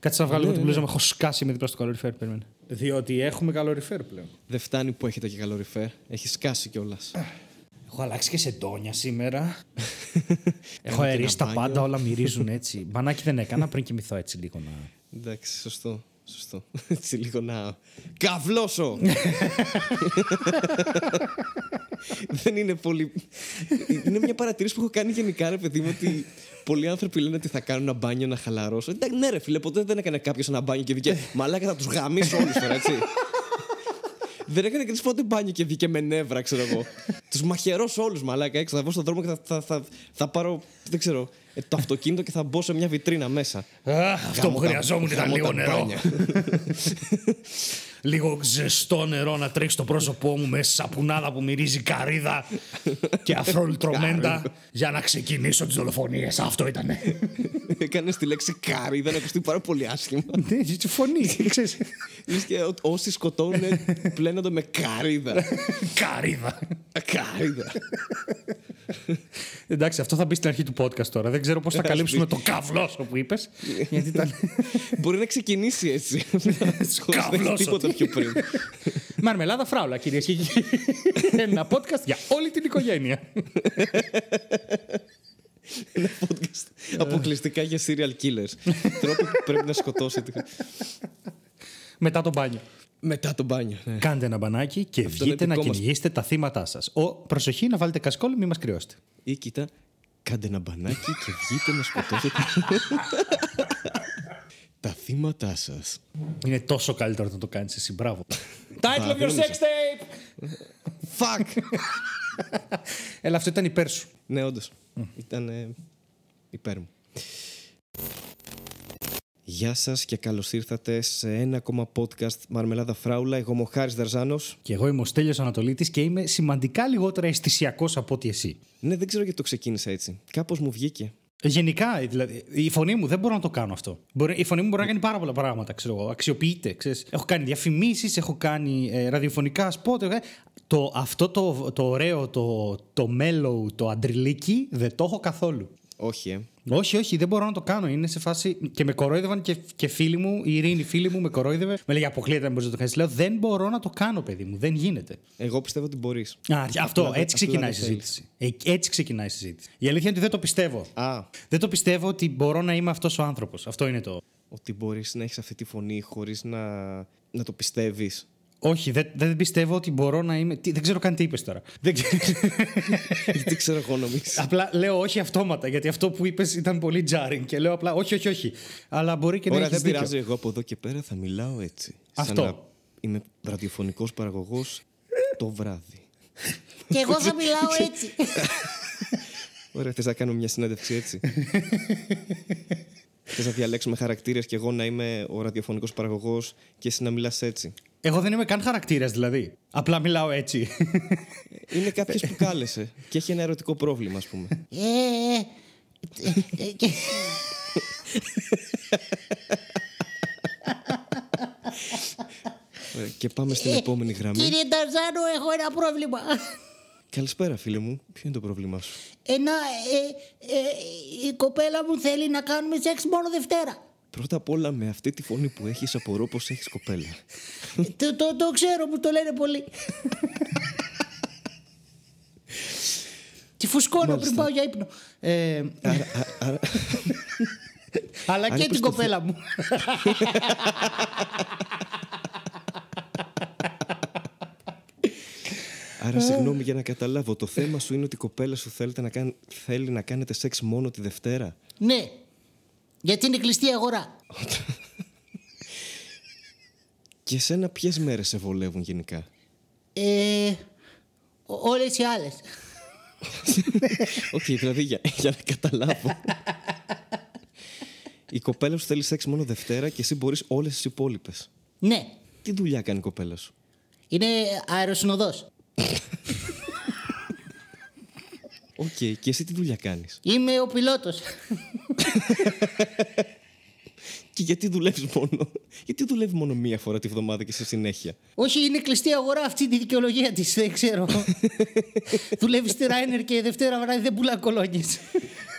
Κάτσε να βγάλω Ναι, την ναι. μπλούζα μου. Έχω σκάσει με δίπλα στο καλοριφέρ. Περίμενε. Διότι έχουμε καλοριφέρ πλέον. Δεν φτάνει που έχετε και καλοριφέρ. Έχει σκάσει κιόλας. Έχω αλλάξει και σε ντόνια σήμερα. Έχω και αερίσει τα ένα πάντα, μπάνιο. όλα μυρίζουν έτσι. Μπανάκι δεν έκανα πριν κοιμηθώ έτσι λίγο να. Εντάξει, σωστό. Σωστό. Έτσι λίγο να. Καβλώσω! Δεν είναι πολύ. Είναι μια παρατήρηση που έχω κάνει γενικά, ρε παιδί μου, ότι πολλοί άνθρωποι λένε ότι θα κάνουν ένα μπάνιο να χαλαρώσω. Εντάξει, ναι, ρε φίλε, ποτέ δεν έκανε κάποιος ένα μπάνιο και βγήκε. Μαλάκα θα τους γαμίσω όλους τώρα, έτσι. Δεν έκανε κανεί ποτέ μπάνιο και βγήκε με νεύρα, ξέρω εγώ. τους μαχαιρώσω όλους, μαλάκα έξω. Θα βγω στον δρόμο και θα, θα, θα, θα πάρω, δεν ξέρω, ε, το αυτοκίνητο και θα μπω σε μια βιτρίνα μέσα. αυτό Γαμώ που τα- χρειαζόμουν ήταν γαμώ λίγο τα νερό. μπάνια. λίγο ζεστό νερό να τρέξει στο πρόσωπό μου με σαπουνάδα που μυρίζει καρύδα και αφρολτρωμέντα για να ξεκινήσω τις δολοφονίες. Αυτό ήταν. Έκανες τη λέξη κάρι, δεν ακουστεί πάρα πολύ άσχημα. Ναι, έτσι φωνή. ξέρεις. Λες και ό- όσοι σκοτώνουν πλένονται με κάριδα. Καρύδα. κάριδα. Εντάξει, αυτό θα μπει στην αρχή του podcast τώρα. Δεν ξέρω πώς θα καλύψουμε το καβλόσο που είπες. γιατί ήταν. Μπορεί να ξεκινήσει έτσι. Χωρίς να έχει Καβλώσω. τίποτα πιο πριν. Μαρμελάδα φράουλα, κυρίες και κύριοι. Ένα podcast για όλη την οικογένεια. Ένα podcast αποκλειστικά για serial killers. Τρόποι που πρέπει να σκοτώσετε. Μετά το μπάνιο. Μετά το μπάνιο. ναι. Κάντε ένα μπανάκι και Αυτό είναι βγείτε να δικό μας. κυνηγήσετε τα θύματά σας. Ο, προσοχή να βάλετε κασκόλ, μην μας κρυώσετε. Ή κοίτα, κάντε ένα μπανάκι και βγείτε να σκοτώσετε. Τα θύματά σας. Είναι τόσο καλύτερο να το κάνεις εσύ. Μπράβο. Title of your δεν sex tape! Fuck! Έλα, αυτό ήταν υπέρ σου. Ναι, όντως. Ήταν ε, υπέρ μου. Γεια σας και καλώς ήρθατε σε ένα ακόμα podcast Μαρμελάδα Φράουλα. Εγώ είμαι ο Χάρης Δαρζάνος. Και εγώ είμαι ο Στέλιος Ανατολίτης και είμαι σημαντικά λιγότερα αισθησιακός από ότι εσύ. Ναι, δεν ξέρω γιατί το ξεκίνησα έτσι. Κάπως μου βγήκε. Γενικά, δηλαδή, η φωνή μου δεν μπορώ να το κάνω αυτό. Μπορεί, η φωνή μου μπορεί να κάνει πάρα πολλά πράγματα, ξέρω εγώ. Αξιοποιείται, ξέρεις. Έχω κάνει διαφημίσεις, έχω κάνει ε, ραδιοφωνικά σπότ. ε, το, αυτό το, το ωραίο, το, το mellow, το αντριλίκι, δεν το έχω καθόλου. Όχι, ε. Όχι, όχι, δεν μπορώ να το κάνω. Είναι σε φάση. και με κορόιδευαν και, και φίλοι μου, η Ειρήνη φίλη μου με κορόιδευε. Με λέει αποκλείεται να μπορείς να το κάνεις. Λέω δεν μπορώ να το κάνω, παιδί μου. Δεν γίνεται. Εγώ πιστεύω ότι μπορείς. Α, αυτό, Απλά δεν- έτσι ξεκινάει η απλά δεν συζήτηση. Ε, έτσι ξεκινάει η συζήτηση. Η αλήθεια είναι ότι δεν το πιστεύω. Α, Δεν το πιστεύω ότι μπορώ να είμαι αυτός ο άνθρωπος. Αυτό είναι το. ότι μπορείς να έχεις αυτή τη φωνή χωρίς να, να το πιστεύεις. Όχι, δεν, δεν πιστεύω ότι μπορώ να είμαι. Τι, δεν ξέρω καν τι είπες τώρα. Δεν ξέρω. Γιατί ξέρω εγώ νομίζω. απλά λέω όχι αυτόματα, γιατί αυτό που είπες ήταν πολύ jarring. Και λέω απλά όχι, όχι, όχι. Αλλά μπορεί και να Ωραία, έχεις δεν δίκιο. πειράζει. Εγώ από εδώ και πέρα θα μιλάω έτσι. Αυτό. Σαν να είμαι ραδιοφωνικός παραγωγός το βράδυ. Και εγώ θα μιλάω έτσι. Ωραία, θες να κάνω μια συνέντευξη έτσι; θες να διαλέξουμε χαρακτήρες και εγώ να είμαι ο ραδιοφωνικός παραγωγός και εσύ να μιλάς έτσι; Εγώ δεν είμαι καν χαρακτήρας δηλαδή. Απλά μιλάω έτσι. Είναι κάποιος που κάλεσε και έχει ένα ερωτικό πρόβλημα, ας πούμε. Ε, ε, ε, ε, και- Ωραία, και πάμε στην επόμενη γραμμή. Κύριε Νταρζάνο, έχω ένα πρόβλημα. Καλησπέρα, φίλε μου. Ποιο είναι το πρόβλημά σου; Ένα, ε, ε, η κοπέλα μου θέλει να κάνουμε σεξ μόνο Δευτέρα. Πρώτα απ' όλα, με αυτή τη φωνή που έχεις, απορώ πως έχεις κοπέλα. το, το, το ξέρω, μου το λένε πολύ. Τη φουσκώνω πριν πάω για ύπνο. Ε, Άρα, α- άρα, αλλά Αν και είπες την το κοπέλα μου. άρα, συγγνώμη για να καταλάβω. Το θέμα σου είναι ότι η κοπέλα σου θέλετε να κάν- θέλει να κάνετε σεξ μόνο τη Δευτέρα; ναι, γιατί είναι κλειστή η αγορά. Και εσένα ποιες μέρες σε βολεύουν γενικά; Ε, ο- όλες οι άλλες. Οκ, δηλαδή για, για να καταλάβω. Η κοπέλα σου θέλει σεξ μόνο Δευτέρα και εσύ μπορείς όλες τις υπόλοιπες. Ναι, Τι δουλειά κάνει η κοπέλα σου; είναι αεροσυνοδός. Οκ, και εσύ τι δουλειά κάνεις; Είμαι ο πιλότος. Και γιατί δουλεύεις μόνο; Γιατί δουλεύει μόνο μία φορά τη βδομάδα και σε συνέχεια; Όχι, είναι κλειστή αγορά αυτή τη δικαιολογία της. Δεν ξέρω. Δουλεύεις στη Ryanair και Δευτέρα βράδυ δεν πουλάς κολόνιες.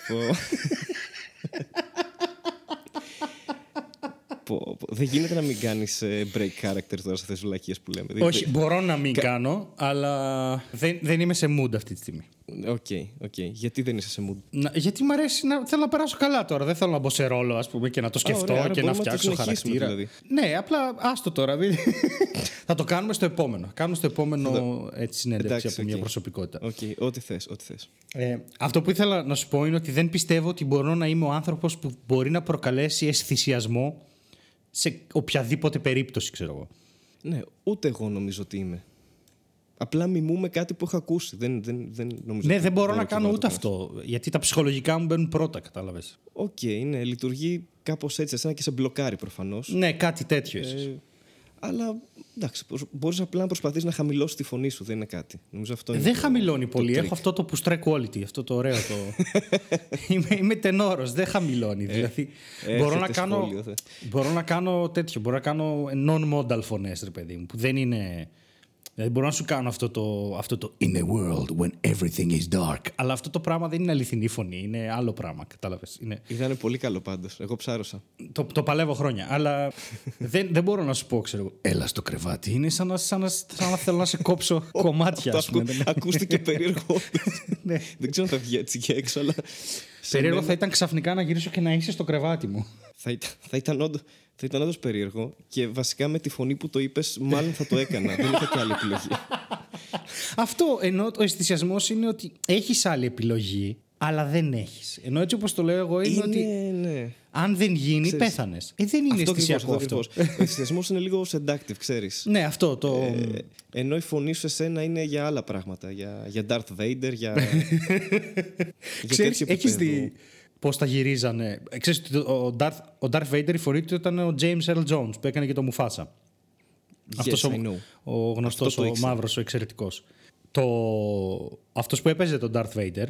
Πω. Πω, πω. Δεν γίνεται να μην κάνεις break character τώρα σε αυτές τις που λέμε. Δηλαδή, Όχι, μπορώ να μην κάνω, αλλά δεν, δεν είμαι σε mood αυτή τη στιγμή. Οκ, οκ. Γιατί δεν είσαι σε mood; Να, γιατί μου αρέσει να θέλω να περάσω καλά τώρα. Δεν θέλω να μπω σε ρόλο, ας πούμε, και να το σκεφτώ ωραία, άρα και να μπορούμε να το φτιάξω συνεχίσουμε, χαρακτήρα. δηλαδή. Ναι, απλά άστο τώρα. μην- θα το κάνουμε στο επόμενο. Κάνουμε στο επόμενο έτσι, συνέντευξη Εντάξει, από μια οκ. προσωπικότητα. Οκ, ό,τι θες, ό,τι θες. Ε, αυτό που ήθελα να σου πω είναι ότι δεν πιστεύω ότι μπορώ να είμαι ο άνθρωπος που μπορεί να προκαλέσει αισθησιασμό σε οποιαδήποτε περίπτωση, ξέρω εγώ. Ναι, ούτε εγώ νομίζω ότι είμαι. Απλά μιμούμε κάτι που έχω ακούσει. Δεν, δεν, δεν νομίζω Ναι, ότι δεν μπορώ να και κάνω εγώ ούτε το κάνω. αυτό. Γιατί τα ψυχολογικά μου μπαίνουν πρώτα, κατάλαβες. Οκ, ναι, λειτουργεί κάπως έτσι. Εσένα και σε μπλοκάρει προφανώς. Ναι, κάτι τέτοιο ίσως. Ε, αλλά εντάξει, μπορείς απλά να προσπαθείς να χαμηλώσεις τη φωνή σου, δεν είναι κάτι. Νομίζω αυτό είναι Δεν το- χαμηλώνει το πολύ. trick. Έχω αυτό το που strike quality, αυτό το ωραίο. Το... είμαι, είμαι τενόρος, δεν χαμηλώνει. δηλαδή, μπορώ, να έχετε κάνω, σχόλιο, θε. μπορώ να κάνω τέτοιο. Μπορώ να κάνω non-modal φωνές, ρε παιδί μου, που δεν είναι... Δηλαδή μπορώ να σου κάνω αυτό το, αυτό το In a world when everything is dark. Αλλά αυτό το πράγμα δεν είναι αληθινή φωνή, είναι άλλο πράγμα, κατάλαβες. Είναι, Ήταν πολύ καλό πάντως. Εγώ ψάρωσα. το, το παλεύω χρόνια, αλλά δεν, δεν μπορώ να σου πω, ξέρω εγώ. Έλα στο κρεβάτι. Είναι σαν να, σαν να, σαν να θέλω να σε κόψω κομμάτια, Αυτό ας πούμε. ακού- ακούστηκε περίεργος. Ναι. Δεν ξέρω αν θα βγει έτσι και έξω, αλλά. σε Περίεργο μένα θα ήταν ξαφνικά να γυρίσω και να είσαι στο κρεβάτι μου. θα ήταν, θα ήταν όντω. Θα ήταν όντως περίεργο και βασικά με τη φωνή που το είπες, μάλλον θα το έκανα. Δεν είχα και άλλη επιλογή. Αυτό ενώ ο αισθησιασμός είναι ότι έχεις άλλη επιλογή, αλλά δεν έχεις. Ενώ έτσι όπως το λέω εγώ είναι, ότι Είναι, ναι. αν δεν γίνει, Ξέρεις, πέθανες. Ε, δεν είναι Αυτό αισθησιακό ακριβώς, αυτό. αυτό. ακριβώς. Ο αισθησιασμός είναι λίγο seductive, ξέρεις. ναι, αυτό το. Ε, ενώ η φωνή σου εσένα είναι για άλλα πράγματα. Για, για Darth Vader, για. για Ξέρεις, τέτοιο έχεις επίπεδο. δει πώς τα γυρίζανε. Ε, Ξέρεις ότι ο Darth, ο Darth Vader η φωνή του ήταν ο James Earl Jones που έκανε και το Mufasa. Αυτός I know. ο, ο γνωστός, Αυτό το ο ήξερα. μαύρος, ο εξαιρετικός. Το... Αυτός που έπαιζε τον Darth Vader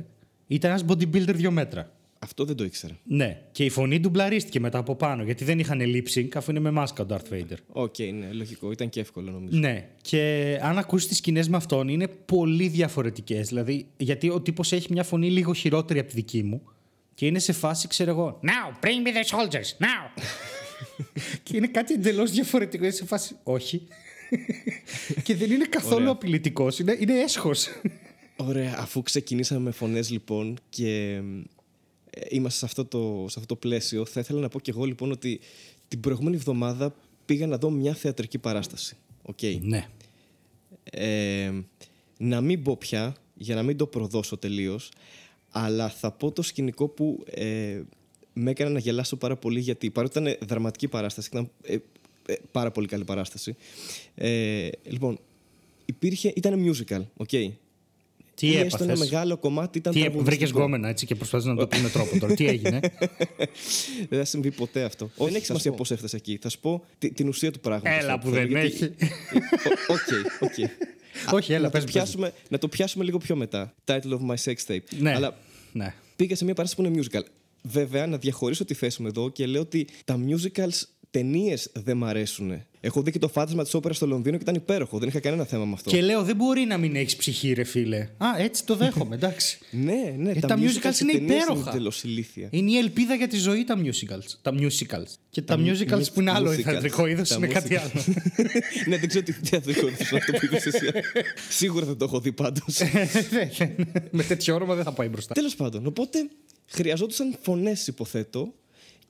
ήταν ένας bodybuilder δύο μέτρα. Αυτό δεν το ήξερα. Ναι, και η φωνή ντουμπλαρίστηκε μετά από πάνω γιατί δεν είχαν lip sync αφού είναι με μάσκα ο Darth Vader. Οκ, ναι, λογικό. Ήταν και εύκολο νομίζω. Ναι, και αν ακούσει τις σκηνές με αυτόν είναι πολύ διαφορετικές. Δηλαδή, γιατί ο τύπος έχει μια φωνή λίγο χειρότερη από τη δική μου και είναι σε φάση, ξέρω εγώ. Now, bring me the soldiers, now! και είναι κάτι εντελώς διαφορετικό. Είναι σε φάση, όχι. και δεν είναι καθόλου Ωραία. απειλητικός, είναι, είναι έσχος. Ωραία, αφού ξεκινήσαμε με φωνές λοιπόν και ε, είμαστε σε αυτό, το, σε αυτό το πλαίσιο, θα ήθελα να πω και εγώ λοιπόν ότι την προηγούμενη εβδομάδα πήγα να δω μια θεατρική παράσταση. Οκ. ναι. Ε, να μην πω πια, για να μην το προδώσω τελείως, αλλά θα πω το σκηνικό που ε, με έκανε να γελάσω πάρα πολύ γιατί παρότι ήταν δραματική παράσταση, ήταν ε, ε, πάρα πολύ καλή παράσταση. Ε, λοιπόν, υπήρχε, ήταν musical, οκ. Τι Ή έστω ένα έπαθες; μεγάλο κομμάτι ήταν Τι βρήκε τραγουδιστικό. γκόμενα έτσι και προσπαθεί να το πει με τρόπο τώρα. Τι έγινε; Δεν θα συμβεί ποτέ αυτό. δεν έχει σημασία πώς έφτασες εκεί. Θα σου πω τη- την ουσία του πράγματος. Έλα που δεν έχει. Οκ, οκ. Όχι, έλα, να, πες, το πες. πιάσουμε, να το πιάσουμε λίγο πιο μετά. Title of my sex tape. Ναι. Αλλά ναι. πήγα σε μια παράσταση που είναι musical. Βέβαια, να διαχωρίσω τη θέση μου εδώ και λέω ότι τα musicals ταινίες δεν μ' αρέσουν. Έχω δει και το φάντασμα της όπερας στο Λονδίνο και ήταν υπέροχο. Δεν είχα κανένα θέμα με αυτό. Και λέω, δεν μπορεί να μην έχεις ψυχή, ρε φίλε. Α, έτσι το δέχομαι, εντάξει. Ναι, ναι, Ε, τα musicals σε είναι ταινίες υπέροχα. εντελώ ηλίθια. Είναι η ελπίδα για τη ζωή τα musicals. Τα musicals. Και τα, musicals mu- που είναι άλλο musicals. θεατρικό είδος Τα είναι κάτι musicals. άλλο. ναι, δεν ξέρω τι θεατρικό είναι αυτό που είπες εσύ. Σίγουρα δεν το έχω δει πάντως. Με τέτοιο όνομα δεν θα πάει μπροστά. Τέλος πάντων, οπότε χρειαζόντουσαν φωνές, υποθέτω.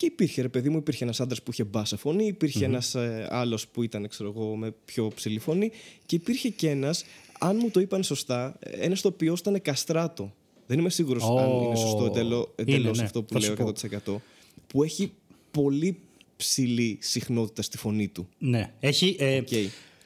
Και υπήρχε, ρε παιδί μου, υπήρχε ένας άντρας που είχε μπάσα φωνή, υπήρχε ένας ένας άλλος που ήταν, ξέρω εγώ, με πιο ψηλή φωνή. Και υπήρχε και ένας, αν μου το είπαν σωστά, ένας το οποίος ήταν καστράτο. Δεν είμαι σίγουρος αν είναι σωστό εντελώ Είναι, εντελώς ναι, αυτό που θα σου λέω πω. 100%. Που έχει πολύ ψηλή συχνότητα στη φωνή του. Ναι. Έχει. Ε, Οκ.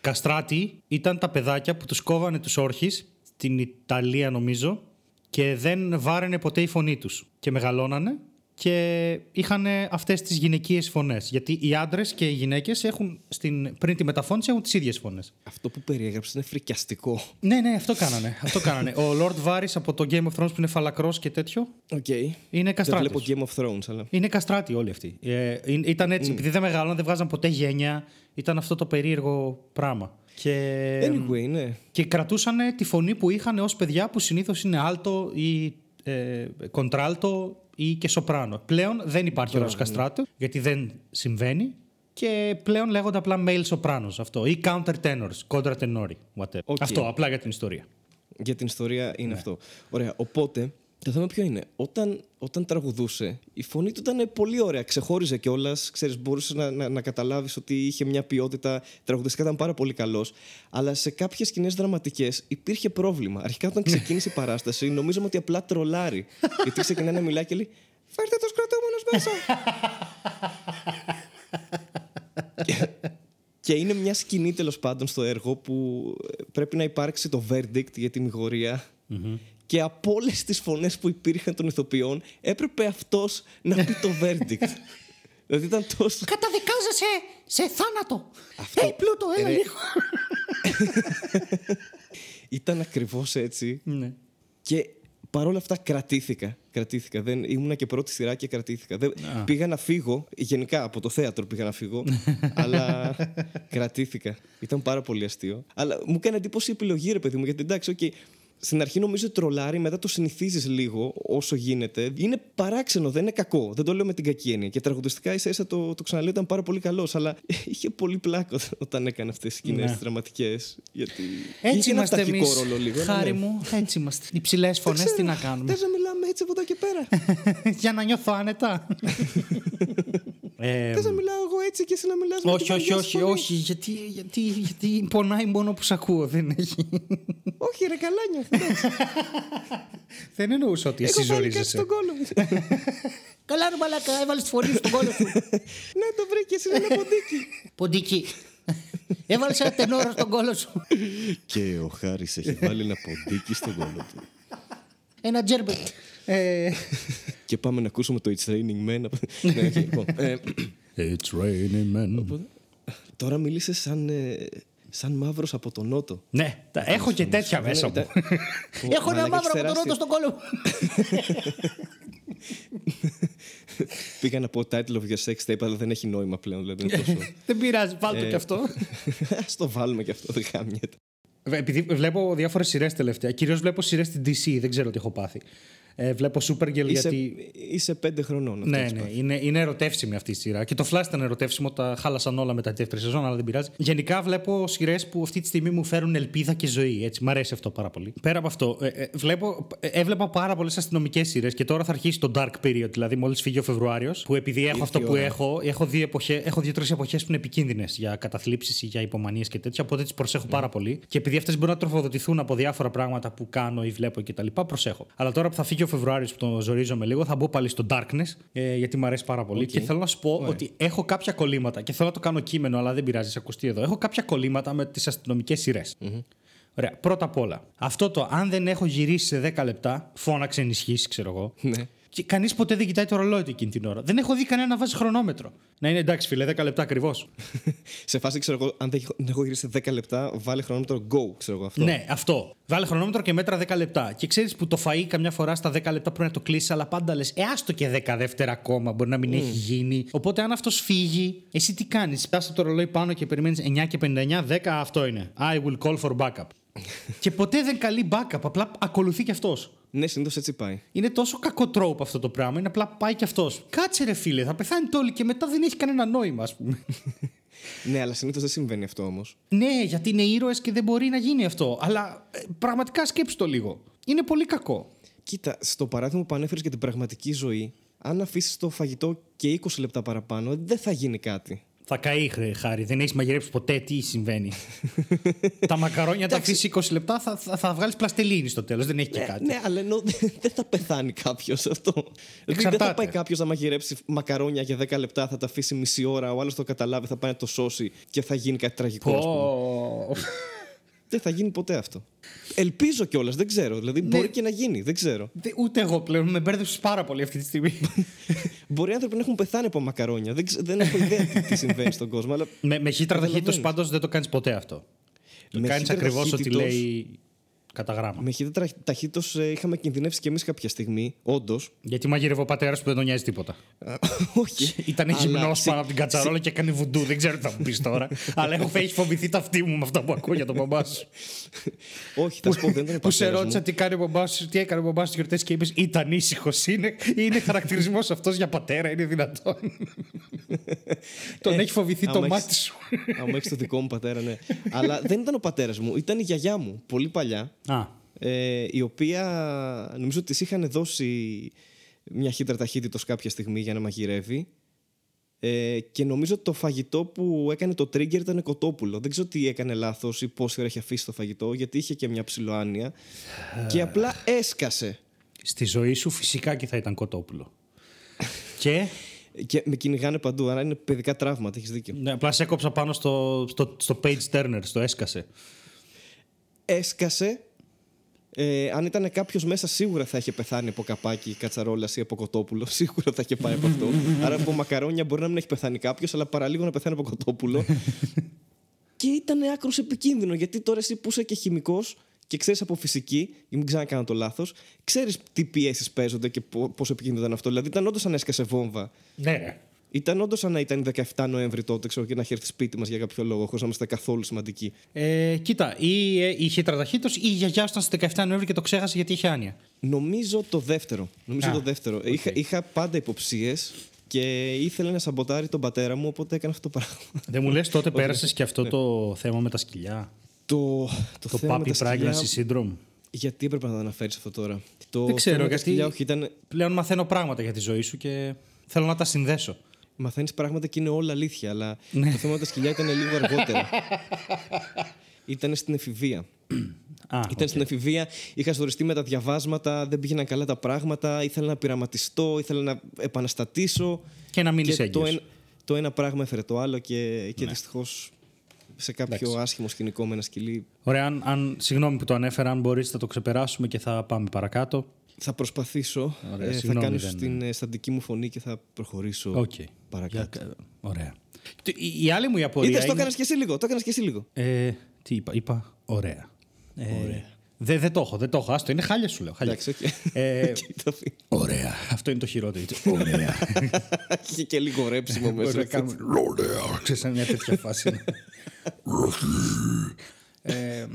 Καστράτι ήταν τα παιδάκια που τους κόβανε τους όρχεις στην Ιταλία, νομίζω, και δεν βάραινε ποτέ η φωνή τους. Και μεγαλώνανε και είχαν αυτές τις γυναικείες φωνές. Γιατί οι άντρες και οι γυναίκες έχουν στην, πριν τη μεταφώνηση έχουν τις ίδιες φωνές. Αυτό που περιέγραψες είναι φρικιαστικό. Ναι, ναι, αυτό κάνανε. αυτό κάνανε. Ο Lord Varys από το Game of Thrones που είναι φαλακρός και τέτοιο. Οκ. Είναι Δεν καστράτης. βλέπω Game of Thrones, αλλά. Είναι καστράτι όλοι αυτοί. Ε, εί- ήταν έτσι. Επειδή δεν μεγάλωναν, δεν βγάζαν ποτέ γένια. Ήταν αυτό το περίεργο πράγμα. Και, Anyway, ναι. και κρατούσαν τη φωνή που είχαν ως παιδιά που συνήθως είναι άλτο ή ε, κοντράλτο ή και σοπράνο. Πλέον δεν υπάρχει όρος καστράτο γιατί δεν συμβαίνει. Και πλέον λέγονται απλά male sopranos αυτό. Ή counter tenors, contratenori, whatever. Οκ. Αυτό, απλά για την ιστορία. Για την ιστορία είναι Ναι. αυτό. Ωραία. Οπότε, το θέμα ποιο είναι; Όταν, όταν τραγουδούσε, η φωνή του ήταν πολύ ωραία. Ξεχώριζε κιόλας. Ξέρεις, μπορούσε να, να, να καταλάβεις ότι είχε μια ποιότητα. Τραγουδιστικά ήταν πάρα πολύ καλός. Αλλά σε κάποιες σκηνές δραματικές υπήρχε πρόβλημα. Αρχικά, όταν ξεκίνησε η παράσταση, νομίζαμε ότι απλά τρολάρει. γιατί ξεκινάει να μιλάει και λέει Φέρτε του κρατούμενου μέσα. Και- Και είναι μια σκηνή τέλος πάντων στο έργο που ε, πρέπει να υπάρξει το verdict για τη μηγορία. Και από όλες τις φωνές που υπήρχαν των ηθοποιών, έπρεπε αυτός να πει το verdict. δηλαδή ήταν τόσο. Καταδικάζεσαι σε θάνατο. Αυτό- Ε, Πλούτο, έλα Ρε. λίγο. ήταν ακριβώς έτσι. Ναι. Και παρόλα αυτά κρατήθηκα. Κρατήθηκα. Δεν, ήμουνα και πρώτη σειρά και κρατήθηκα. Δεν, πήγα να φύγω. Γενικά από το θέατρο πήγα να φύγω. αλλά κρατήθηκα. Ήταν πάρα πολύ αστείο. Αλλά μου έκανε εντύπωση η επιλογή, ρε παιδί μου. Γιατί εντάξει, οκ, στην αρχή νομίζω τρολάρει, μετά το συνηθίζεις λίγο όσο γίνεται. Είναι παράξενο, δεν είναι κακό. Δεν το λέω με την κακή έννοια. Και τραγουδιστικά ίσα ίσα το, το ξαναλέω ήταν πάρα πολύ καλός. Αλλά είχε πολύ πλάκα όταν έκανε αυτές τις σκηνές Ναι. δραματικές. Γιατί. Έτσι είχε ένα είμαστε εμείς. αυταρχικό ρόλο λίγο. αλλά Χάρη ναι. μου, έτσι είμαστε. Υψηλέ φωνές, τι να κάνουμε. Θες να μιλάμε έτσι από εδώ και πέρα. Για να νιώθω άνετα. Ε, Θες να μιλάω εγώ έτσι και εσύ να μιλάς με όχι, την όχι, βαριά όχι, σου φωνή. όχι. Γιατί, γιατί, γιατί πονάει μόνο που σ' ακούω. Δεν έχει. Όχι ρε καλά νιώθω. Δεν εννοούσα ότι εσύ Έχω βάλει κάτι ζορίζεσαι. στον κόλο μου. Καλά, ρε Μαλάκα, έβαλες τη φωνή στον κόλλο σου. Ναι το βρήκες είναι ένα ποντίκι. Ποντίκι. Έβαλες ένα τενόρο στον κώλο σου. Και ο Χάρης έχει βάλει ένα ποντίκι στον κώλο του. Ένα gerbil. Ε, Και πάμε να ακούσουμε το It's Raining Men. Ναι, οκ, λοιπόν. Ε, It's raining men. Τώρα μίλησες σαν, ε, σαν μαύρος από τον Νότο. Ναι, τα έχω και τέτοια μέσα μου. Ήταν- Έχω ένα Μαλάκα, μαύρο έχεις από τον τεράστια- νότο στον κώλο μου. Πήγα να πω title of your sex tape, αλλά δεν έχει νόημα πλέον. Δηλαδή είναι τόσο... Δεν πειράζει, βάλτε το κι αυτό. Ας το βάλουμε και αυτό, δεν χάμιεται. Επειδή βλέπω διάφορες σειρές τελευταία, κυρίως βλέπω σειρές στην DC, δεν ξέρω τι έχω πάθει. Ε, βλέπω Supergirl Είσαι, γιατί. είσαι πέντε χρονών. αυτό Ναι, έχεις ναι, πάθει. είναι, είναι ερωτεύσιμη αυτή η σειρά. Και το Flash ήταν ερωτεύσιμο, τα χάλασαν όλα μετά τη δεύτερη σεζόν, αλλά δεν πειράζει. Γενικά βλέπω σειρές που αυτή τη στιγμή μου φέρουν ελπίδα και ζωή. Έτσι, μ' αρέσει αυτό πάρα πολύ. Πέρα από αυτό, ε, ε, βλέπω, ε, έβλεπα πάρα πολλές αστυνομικές σειρές και τώρα θα αρχίσει το Dark Period, δηλαδή μόλις φύγει ο Φεβρουάριος. Που επειδή έχω Ήρθε αυτό η που ώρα. έχω, έχω, δύο εποχέ, έχω δύο-τρεις εποχές που είναι επικίνδυνες για καταθλίψεις ή για υπομονίες και τέτοια. Οπότε τις προσέχω πάρα πολύ. Και επειδή αυτές μπορούν να τροφοδοτηθούν από διάφορα πράγματα που κάνω ή βλέπω κτλ., προσέχω. Αλλά τώρα που θα φύγει ο Φεβρουάριος που τον ζορίζομαι λίγο, θα μπω πάλι στο Darkness, ε, γιατί μου αρέσει πάρα πολύ. Και θέλω να σου πω ότι έχω κάποια κολλήματα και θέλω να το κάνω κείμενο, αλλά δεν πειράζει, σε ακουστεί εδώ. Έχω κάποια κολλήματα με τις αστυνομικές Ωραία. Πρώτα απ' όλα, αυτό το αν δεν έχω γυρίσει σε 10 λεπτά, φώναξε ενισχύσεις, ξέρω εγώ. Ναι. Και κανείς ποτέ δεν κοιτάει το ρολόι του εκείνη την ώρα. Δεν έχω δει κανένα να βάζει χρονόμετρο. Να είναι εντάξει, φίλε, 10 λεπτά ακριβώς. Σε φάση, ξέρω εγώ, αν δεν έχω- δεν έχω γυρίσει 10 λεπτά, βάλε χρονόμετρο go, ξέρω εγώ αυτό. Ναι, αυτό. Βάλε χρονόμετρο και μέτρα 10 λεπτά. Και ξέρεις που το φαΐ καμιά φορά στα 10 λεπτά πρέπει να το κλείσει, αλλά πάντα λες, Ε, άστο και 10 δεύτερα ακόμα, μπορεί να μην έχει γίνει. Οπότε αν αυτός φύγει, εσύ τι κάνεις; Πα το ρολόι πάνω και περιμένεις 9 και 59, 10 αυτό είναι. I will call for backup. και ποτέ δεν καλεί backup, απλά ακολουθεί κι αυτός. Ναι, συνήθως έτσι πάει. Είναι τόσο κακό τρόπο αυτό το πράγμα. Είναι απλά πάει κι αυτός. Κάτσε ρε φίλε, θα πεθάνει όλοι και μετά δεν έχει κανένα νόημα, ας πούμε. Ναι, αλλά συνήθως δεν συμβαίνει αυτό όμως. ναι, γιατί είναι ήρωες και δεν μπορεί να γίνει αυτό. Αλλά ε, πραγματικά σκέψου το λίγο. Είναι πολύ κακό. Κοίτα, στο παράδειγμα που ανέφερες για την πραγματική ζωή, αν αφήσεις το φαγητό και 20 λεπτά παραπάνω, δεν θα γίνει κάτι. Θα καεί, χρε, χάρη. Δεν έχεις μαγειρέψει ποτέ τι συμβαίνει. τα μακαρόνια τα αφήσεις 20 λεπτά, θα, θα, θα βγάλεις πλαστελίνη στο τέλος. Δεν έχει και κάτι. Ναι, αλλά ενώ δεν θα πεθάνει κάποιος αυτό. Δηλαδή δεν θα Εξαρτάται. πάει κάποιος να μαγειρέψει μακαρόνια για 10 λεπτά, θα τα αφήσει μισή ώρα, ο άλλος το καταλάβει, θα πάει να το σώσει και θα γίνει κάτι τραγικό. Ας πούμε. Πω. Δεν θα γίνει ποτέ αυτό. Ελπίζω κιόλας, δεν ξέρω. Δηλαδή Ναι. μπορεί και να γίνει, δεν ξέρω. Δε- Ούτε εγώ πλέον. Με μπέρδεψες πάρα πολύ αυτή τη στιγμή. Μπορεί οι άνθρωποι να έχουν πεθάνει από μακαρόνια. Δεν, ξε- δεν έχω ιδέα τι, τι συμβαίνει στον κόσμο. Αλλά με, με χύτρα ταχύτητο Καταλαβαίνεις. πάντως δεν το κάνεις ποτέ αυτό. Το Με κάνεις χύτρα ακριβώς ό,τι ταχύτητος- λέει Κατά γράμμα. Με χειρότερη ταχύτητος είχαμε κινδυνεύσει κι εμείς κάποια στιγμή, όντως. Γιατί μαγειρεύει ο πατέρας που δεν τον νοιάζει τίποτα. Όχι. Ήταν Αλλά γυμνός σε- πάνω από την κατσαρόλα και έκανε βουντού. Δεν ξέρω τι θα μου πεις τώρα. Αλλά έχω έχει φοβηθεί τα αυτή μου με αυτά που ακούω για τον μπαμπάς σου. Όχι, θα σου πω, δεν ήταν ο Που σε πατέρας ρώτησα μου. τι κάνει ο μπαμπάς σου, τι έκανε ο μπαμπάς σου στις γιορτές και είπες Ήταν ήσυχος. Είναι, είναι χαρακτηρισμός αυτός για πατέρα, είναι δυνατόν. Τον έχει φοβηθεί το Ε, άμα μάτι έχεις- σου. Άμα έχεις το δικό μου πατέρα, ναι. Αλλά δεν ήταν ο πατέρας μου, ήταν η γιαγιά μου, πολύ παλιά. Α, ε, η οποία νομίζω ότι της είχαν δώσει μια χύτρα ταχύτητος κάποια στιγμή για να μαγειρεύει ε, και νομίζω ότι το φαγητό που έκανε το trigger ήταν κοτόπουλο. Δεν ξέρω τι έκανε λάθος ή πόση ώρα είχε αφήσει το φαγητό γιατί είχε και μια ψηλοάνοια και απλά έσκασε. στη ζωή σου φυσικά και θα ήταν κοτόπουλο. και; Και με κυνηγάνε παντού, άρα είναι παιδικά τραύματα, έχεις δίκιο. ναι, απλά σε έκοψα πάνω στο, στο, στο page turner, στο έσκασε. Έσκασε. Ε, αν ήταν κάποιος μέσα, σίγουρα θα είχε πεθάνει από καπάκι κατσαρόλας ή από κοτόπουλο. Σίγουρα θα είχε πάει από αυτό. Άρα από μακαρόνια μπορεί να μην έχει πεθάνει κάποιος, αλλά παραλίγο να πεθάνει από κοτόπουλο. και ήταν άκρος επικίνδυνο, γιατί τώρα εσύ που είσαι και χημικός και ξέρεις από φυσική, ή μην ξανακάνω το λάθος, ξέρεις τι πιέσεις παίζονται και πο- πόσο επικίνδυνο ήταν αυτό. Δηλαδή ήταν όντως αν έσκασε βόμβα. Ναι, ρε. Ήταν όντως σαν να ήταν 17 Νοέμβρη τότε, ξέρω, και να έχει έρθει σπίτι μας για κάποιο λόγο, χωρίς να είμαστε καθόλου σημαντικοί. Ε, κοίτα, ή ε, είχε τραταχύτος ή η γιαγιά σου ήταν στις 17 Νοέμβρη και το ξέχασε γιατί είχε άνοια. Νομίζω το δεύτερο. Νομίζω Α, το δεύτερο. Είχα, είχα πάντα υποψίες και ήθελε να σαμποτάρει τον πατέρα μου, οπότε έκανε αυτό το πράγμα. Δεν μου λες τότε πέρασες και αυτό το θέμα με τα σκυλιά. το το, Το θέμα με puppy τα σκυλιά- pregnancy syndrome. Γιατί έπρεπε να το αναφέρεις αυτό τώρα; Το Δεν ξέρω, θέμα με τα γιατί- σκυλιά, όχι, ήταν. Πλέον μαθαίνω πράγματα για τη ζωή σου και θέλω να τα συνδέσω. Μαθαίνεις πράγματα και είναι όλα αλήθεια, αλλά Ναι. το θέμα με τα σκυλιά ήταν λίγο αργότερα. ήταν στην εφηβεία. Α, Ήταν στην εφηβεία, είχα ζοριστεί με τα διαβάσματα, δεν πήγαιναν καλά τα πράγματα, ήθελα να πειραματιστώ, ήθελα να επαναστατήσω. Και να μείνεις το, έγκυος. ένα, το ένα πράγμα έφερε το άλλο και, και δυστυχώς σε κάποιο Εντάξει. άσχημο σκηνικό με ένα σκυλί. Ωραία, αν, αν, συγγνώμη που το ανέφερα, αν μπορείς θα το ξεπεράσουμε και θα πάμε παρακάτω. Θα προσπαθήσω. Ωραία, ε, θα συγγνώμη, κάνω δεν- στην ε, στατική μου φωνή και θα προχωρήσω Οκ. παρακάτω. Για- Ωραία. Τι- Η, η άλλη μου η απορία Είδες, το είναι... έκανες και εσύ λίγο. Το έκανες και εσύ λίγο. Ε, τι είπα, είπα ωραία. Ε, Δεν δεν το έχω, δεν το έχω. Άστο, είναι χάλια σου λέω. Χάλια. Εντάξει, οκ. Ε, Και το αφήνω. ωραία. Αυτό είναι το χειρότερο. Ωραία. Είχε και λίγο ρέψιμο Μπορεί μέσα. να κάνουμε ωραία. Ξέρεις, σε μια τέτοια φάση. ε,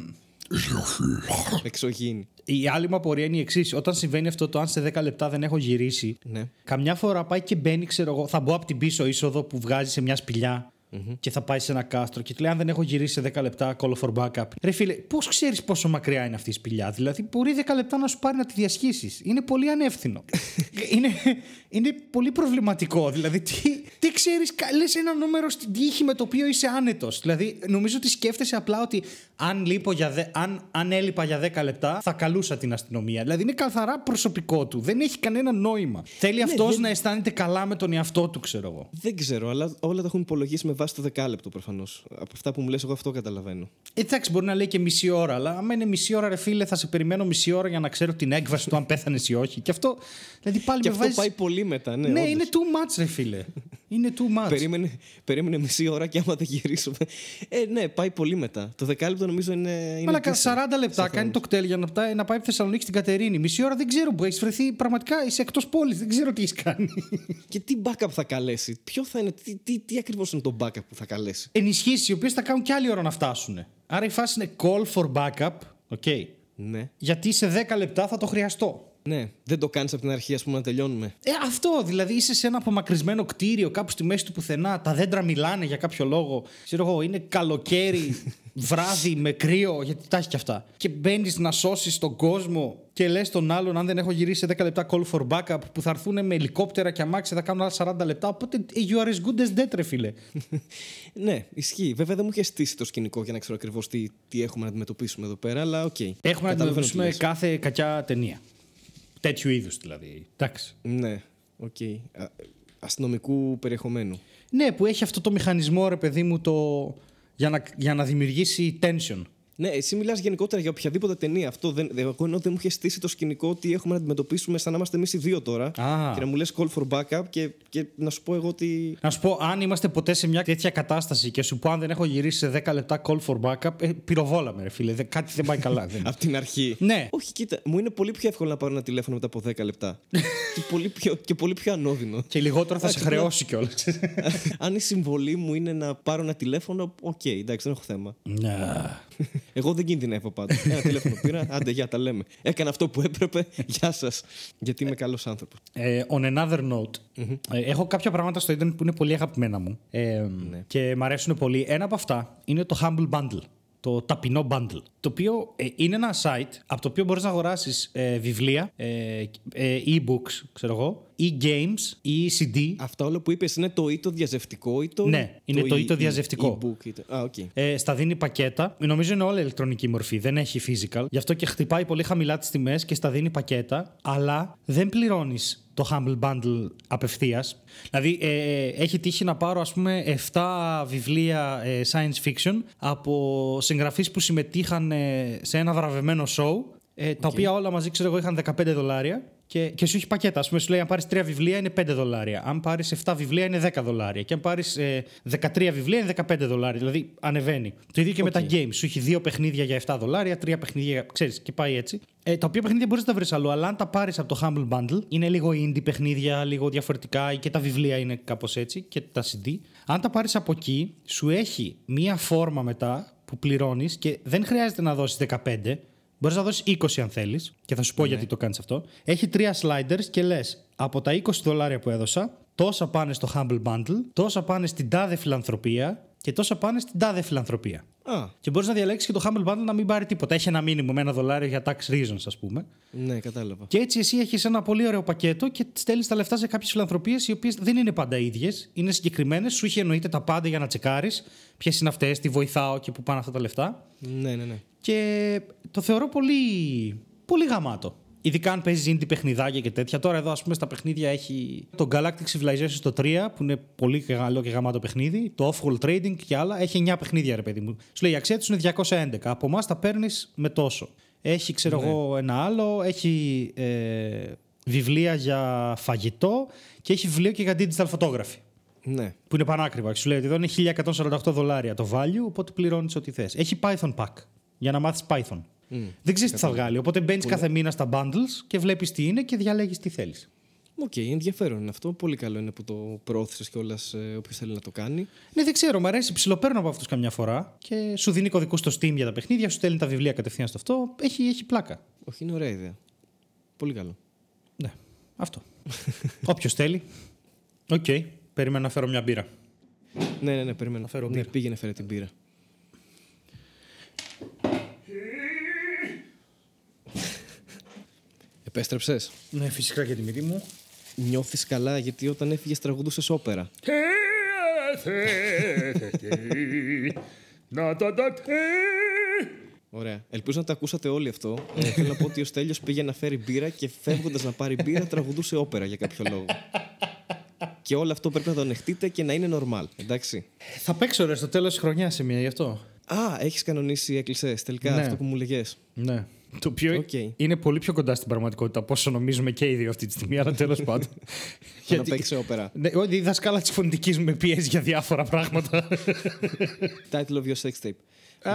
Εξωγήινη. η άλλη μου απορία είναι η εξής. Όταν συμβαίνει αυτό το αν σε 10 λεπτά δεν έχω γυρίσει, Ναι. καμιά φορά πάει και μπαίνει, ξέρω εγώ, θα μπω από την πίσω είσοδο που βγάζει σε μια σπηλια και θα πάει σε ένα κάστρο και του λέει: Αν δεν έχω γυρίσει σε 10 λεπτά, call for backup. Ρε φίλε, πώς ξέρεις πόσο μακριά είναι αυτή η σπηλιά; Δηλαδή, μπορεί 10 λεπτά να σου πάρει να τη διασχίσεις. Είναι πολύ ανεύθυνο. είναι, είναι πολύ προβληματικό. Δηλαδή, τι, τι ξέρεις, λες ένα νούμερο στην τύχη με το οποίο είσαι άνετος. Δηλαδή, νομίζω ότι σκέφτεσαι απλά ότι αν, λείπω για δε, αν, αν έλειπα για 10 λεπτά, θα καλούσα την αστυνομία. Δηλαδή, είναι καθαρά προσωπικό του. Δεν έχει κανένα νόημα. Θέλει αυτός δεν- να αισθάνεται καλά με τον εαυτό του, ξέρω εγώ. Δεν ξέρω, αλλά όλα τα έχουν υπολογίσει με βάση το δεκάλεπτο προφανώς. Από αυτά που μου λες εγώ αυτό καταλαβαίνω. Εντάξει, μπορεί να λέει και μισή ώρα, αλλά άμα είναι μισή ώρα, ρε φίλε, θα σε περιμένω μισή ώρα για να ξέρω την έκβαση του αν πέθανες ή όχι. Και αυτό. Δηλαδή πάλι Και με αυτό βάζεις- πάει πολύ μετά, ναι. Ναι, όντως. είναι too much, ρε φίλε. είναι too much. Περίμενε, περίμενε μισή ώρα και άμα δεν γυρίσουμε. Ε, ναι, πάει πολύ μετά. Το δεκάλεπτο νομίζω είναι. είναι Αλλά κα- πίσω 40 λεπτά σε κάνει χρόνους. το κτέλ για να, πάει- να πάει από Θεσσαλονίκη στην Κατερίνη. Μισή ώρα δεν ξέρω που έχεις βρεθεί. Πραγματικά είσαι εκτός πόλης. Δεν ξέρω τι έχεις κάνει. Και τι backup θα καλέσει; Ποιο θα είναι, τι, τι, τι ακριβώς είναι το backup; Που θα καλέσει. Ενισχύσεις οι οποίες θα κάνουν κι άλλη ώρα να φτάσουν. Άρα η φάση είναι call for backup. Okay. Ναι. Γιατί σε 10 λεπτά θα το χρειαστώ. Ναι, δεν το κάνεις από την αρχή, ας πούμε, να τελειώνουμε. Ε, αυτό. Δηλαδή είσαι σε ένα απομακρυσμένο κτίριο, κάπου στη μέση του πουθενά. Τα δέντρα μιλάνε για κάποιο λόγο. Ξέρω εγώ, είναι καλοκαίρι, βράδυ με κρύο, γιατί τα έχει κι αυτά. Και μπαίνεις να σώσεις τον κόσμο και λες τον άλλον, αν δεν έχω γυρίσει σε 10 λεπτά call for backup, που θα έρθουν με ελικόπτερα και αμάξι θα κάνουν άλλα 40 λεπτά. Οπότε ε, you are as good as dead, ρε φίλε. ναι, ισχύει. Βέβαια δεν μου είχε στήσει το σκηνικό για να ξέρω ακριβώς τι, τι έχουμε να αντιμετωπίσουμε εδώ πέρα, αλλά οκ. Έχουμε να Καταλαβαίνω τι αντιμετωπίσουμε λες. κάθε κακιά ταινία. Τέτοιου είδους δηλαδή. Εντάξει. Ναι, οκ. Α- Αστυνομικού περιεχομένου. Ναι, που έχει αυτό το μηχανισμό, ρε παιδί μου, το... για, να, για να δημιουργήσει tension. Ναι, εσύ μιλάς γενικότερα για οποιαδήποτε ταινία. Αυτό δεν, εγώ ενώ δεν μου είχε στήσει το σκηνικό ότι έχουμε να αντιμετωπίσουμε σαν να είμαστε εμείς οι δύο τώρα. Α. Και να μου λες call for backup και, και να σου πω εγώ ότι. Να σου πω, αν είμαστε ποτέ σε μια τέτοια κατάσταση και σου πω αν δεν έχω γυρίσει σε 10 λεπτά call for backup, ε, πυροβόλα με, ρε φίλε. Δε- κάτι δεν πάει καλά. δεν... Από την αρχή. Ναι. Όχι, κοίτα, μου είναι πολύ πιο εύκολο να πάρω ένα τηλέφωνο μετά από 10 λεπτά. και, πολύ πιο, και πολύ πιο ανώδυνο. Και λιγότερο θα σε Εντάξει, χρεώσει κιόλας. Αν η συμβολή μου είναι να πάρω ένα τηλέφωνο, οκ, εντάξει, δεν έχω θέμα. Ναι. Εγώ δεν κινδυνεύω πάντα. Ένα τηλέφωνο πήρα, άντε, γεια, τα λέμε. Έκανα αυτό που έπρεπε, γεια σας. Γιατί είμαι καλός άνθρωπος. Ε, on another note, ε, έχω κάποια πράγματα στο Ιντερνετ που είναι πολύ αγαπημένα μου ε, και μ' αρέσουν πολύ. Ένα από αυτά είναι το Humble Bundle. Το ταπεινό bundle. Το οποίο ε, είναι ένα site από το οποίο μπορείς να αγοράσεις ε, βιβλία, ε, ε, e-books, ξέρω εγώ, e-games, ή CD. Αυτά όλα που είπες είναι το ή το διαζευκτικό ή το. Ναι, είναι το ή το e- διαζευκτικό. e-book ή το- Α, οκ. Ε, στα δίνει πακέτα. Νομίζω είναι όλα ηλεκτρονική μορφή, δεν έχει physical. Γι' αυτό και χτυπάει πολύ χαμηλά τις τιμές και στα δίνει πακέτα, αλλά δεν πληρώνεις το Humble Bundle απευθείας. Δηλαδή, ε, έχει τύχει να πάρω, ας πούμε, 7 βιβλία ε, science fiction από συγγραφείς που συμμετείχαν ε, σε ένα βραβευμένο show, ε, τα οποία όλα μαζί, ξέρω εγώ, είχαν 15 δολάρια. Και, και σου έχει πακέτα. Α πούμε, σου λέει: Αν πάρεις 3 βιβλία είναι 5 δολάρια. Αν πάρεις 7 βιβλία είναι 10 δολάρια. Και αν πάρεις 13 βιβλία είναι 15 δολάρια. Δηλαδή ανεβαίνει. Το ίδιο και με τα games. Σου έχει 2 παιχνίδια για 7 δολάρια, 3 παιχνίδια για. ξέρεις, και πάει έτσι. Ε, τα οποία παιχνίδια μπορείς να τα βρεις αλλού. Αλλά αν τα πάρεις από το Humble Bundle, είναι λίγο indie παιχνίδια, λίγο διαφορετικά και τα βιβλία είναι κάπως έτσι και τα CD. Αν τα πάρεις από εκεί, σου έχει μία φόρμα μετά που πληρώνεις και δεν χρειάζεται να δώσεις 15. Μπορείς να δώσεις 20 αν θέλεις, και θα σου πω γιατί το κάνεις αυτό. Έχει τρία sliders και λες από τα 20 δολάρια που έδωσα, τόσα πάνε στο Humble Bundle, τόσα πάνε στην τάδε φιλανθρωπία και τόσα πάνε στην τάδε φιλανθρωπία. Α, Και μπορείς να διαλέξεις και το Humble Bundle να μην πάρει τίποτα. Έχει ένα μήνυμο με ένα δολάριο για tax reasons, ας πούμε. ναι, κατάλαβα. Και έτσι εσύ έχεις ένα πολύ ωραίο πακέτο και στέλνεις τα λεφτά σε κάποιες φιλανθρωπίες οι οποίες δεν είναι πάντα ίδιες. Είναι συγκεκριμένες. Σου είχε εννοείται τα πάντα για να τσεκάρεις ποιες είναι αυτές, τι βοηθάω και πού πάνε αυτά τα λεφτά. Ναι, ναι, ναι. Και το θεωρώ πολύ, πολύ γαμάτο. Ειδικά αν παίζεις indie παιχνιδάκια και τέτοια. Τώρα εδώ, ας πούμε, στα παιχνίδια έχει το Galactic Civilization στο 3, που είναι πολύ καλό και γαμάτο παιχνίδι. Το Off-World Trading και άλλα. Έχει 9 παιχνίδια, ρε παιδί μου. Σου λέει η αξία τους είναι 211. Από εμάς τα παίρνεις με τόσο. Έχει, ξέρω εγώ, ένα άλλο. Έχει ε, βιβλία για φαγητό και έχει βιβλίο και για digital photography. Ναι. Που είναι πανάκριβα. Σου λέει ότι εδώ είναι 1148 δολάρια το value, οπότε πληρώνεις ό,τι θες. Έχει Python Pack για να μάθεις Python. Δεν ξέρεις τι θα βγάλει. Οπότε μπαίνεις κάθε μήνα στα bundles και βλέπεις τι είναι και διαλέγεις τι θέλεις. Οκ, ενδιαφέρον είναι αυτό. Πολύ καλό είναι που το προώθησες κιόλας όποιος θέλει να το κάνει. Ναι, δεν ξέρω, μου αρέσει. Ψιλοπαίρνω από αυτούς καμιά φορά και σου δίνει κωδικούς στο Steam για τα παιχνίδια, σου στέλνει τα βιβλία κατευθείαν στο αυτό. Έχει, έχει πλάκα. Όχι, είναι ωραία ιδέα. Πολύ καλό. Ναι, αυτό. Όποιος θέλει. Οκ, περιμένω να φέρω μια μπύρα. Ναι, ναι, ναι, περιμένω. φέρω ναι, μπύρα. πήγαινε φέρε την μπύρα. Επέστρεψες; Ναι, φυσικά και τη μύτη μου. Νιώθεις καλά γιατί όταν έφυγες τραγουδούσες όπερα. Ωραία. Ελπίζω να το ακούσατε όλοι αυτό. Ε, θέλω να πω ότι ο Στέλιος πήγε να φέρει μπύρα και φεύγοντας να πάρει μπύρα τραγουδούσε όπερα για κάποιο λόγο. και όλο αυτό πρέπει να το ανεχτείτε και να είναι normal. Εντάξει. Θα παίξω ρε στο τέλος της χρονιάς σε μία γι' αυτό. Α, έχεις κανονίσει εκκλησίες. Τελικά Ναι. αυτό που μου λέγες. Ναι. Το οποίο Οκ. είναι πολύ πιο κοντά στην πραγματικότητα από όσο νομίζουμε και οι δύο αυτή τη στιγμή, αλλά τέλος πάντων. Για να παίξει όπερα. Ναι, ότι η δασκάλα της φωνητικής μου με πιέζει για διάφορα πράγματα. Title of your sex tape. Α,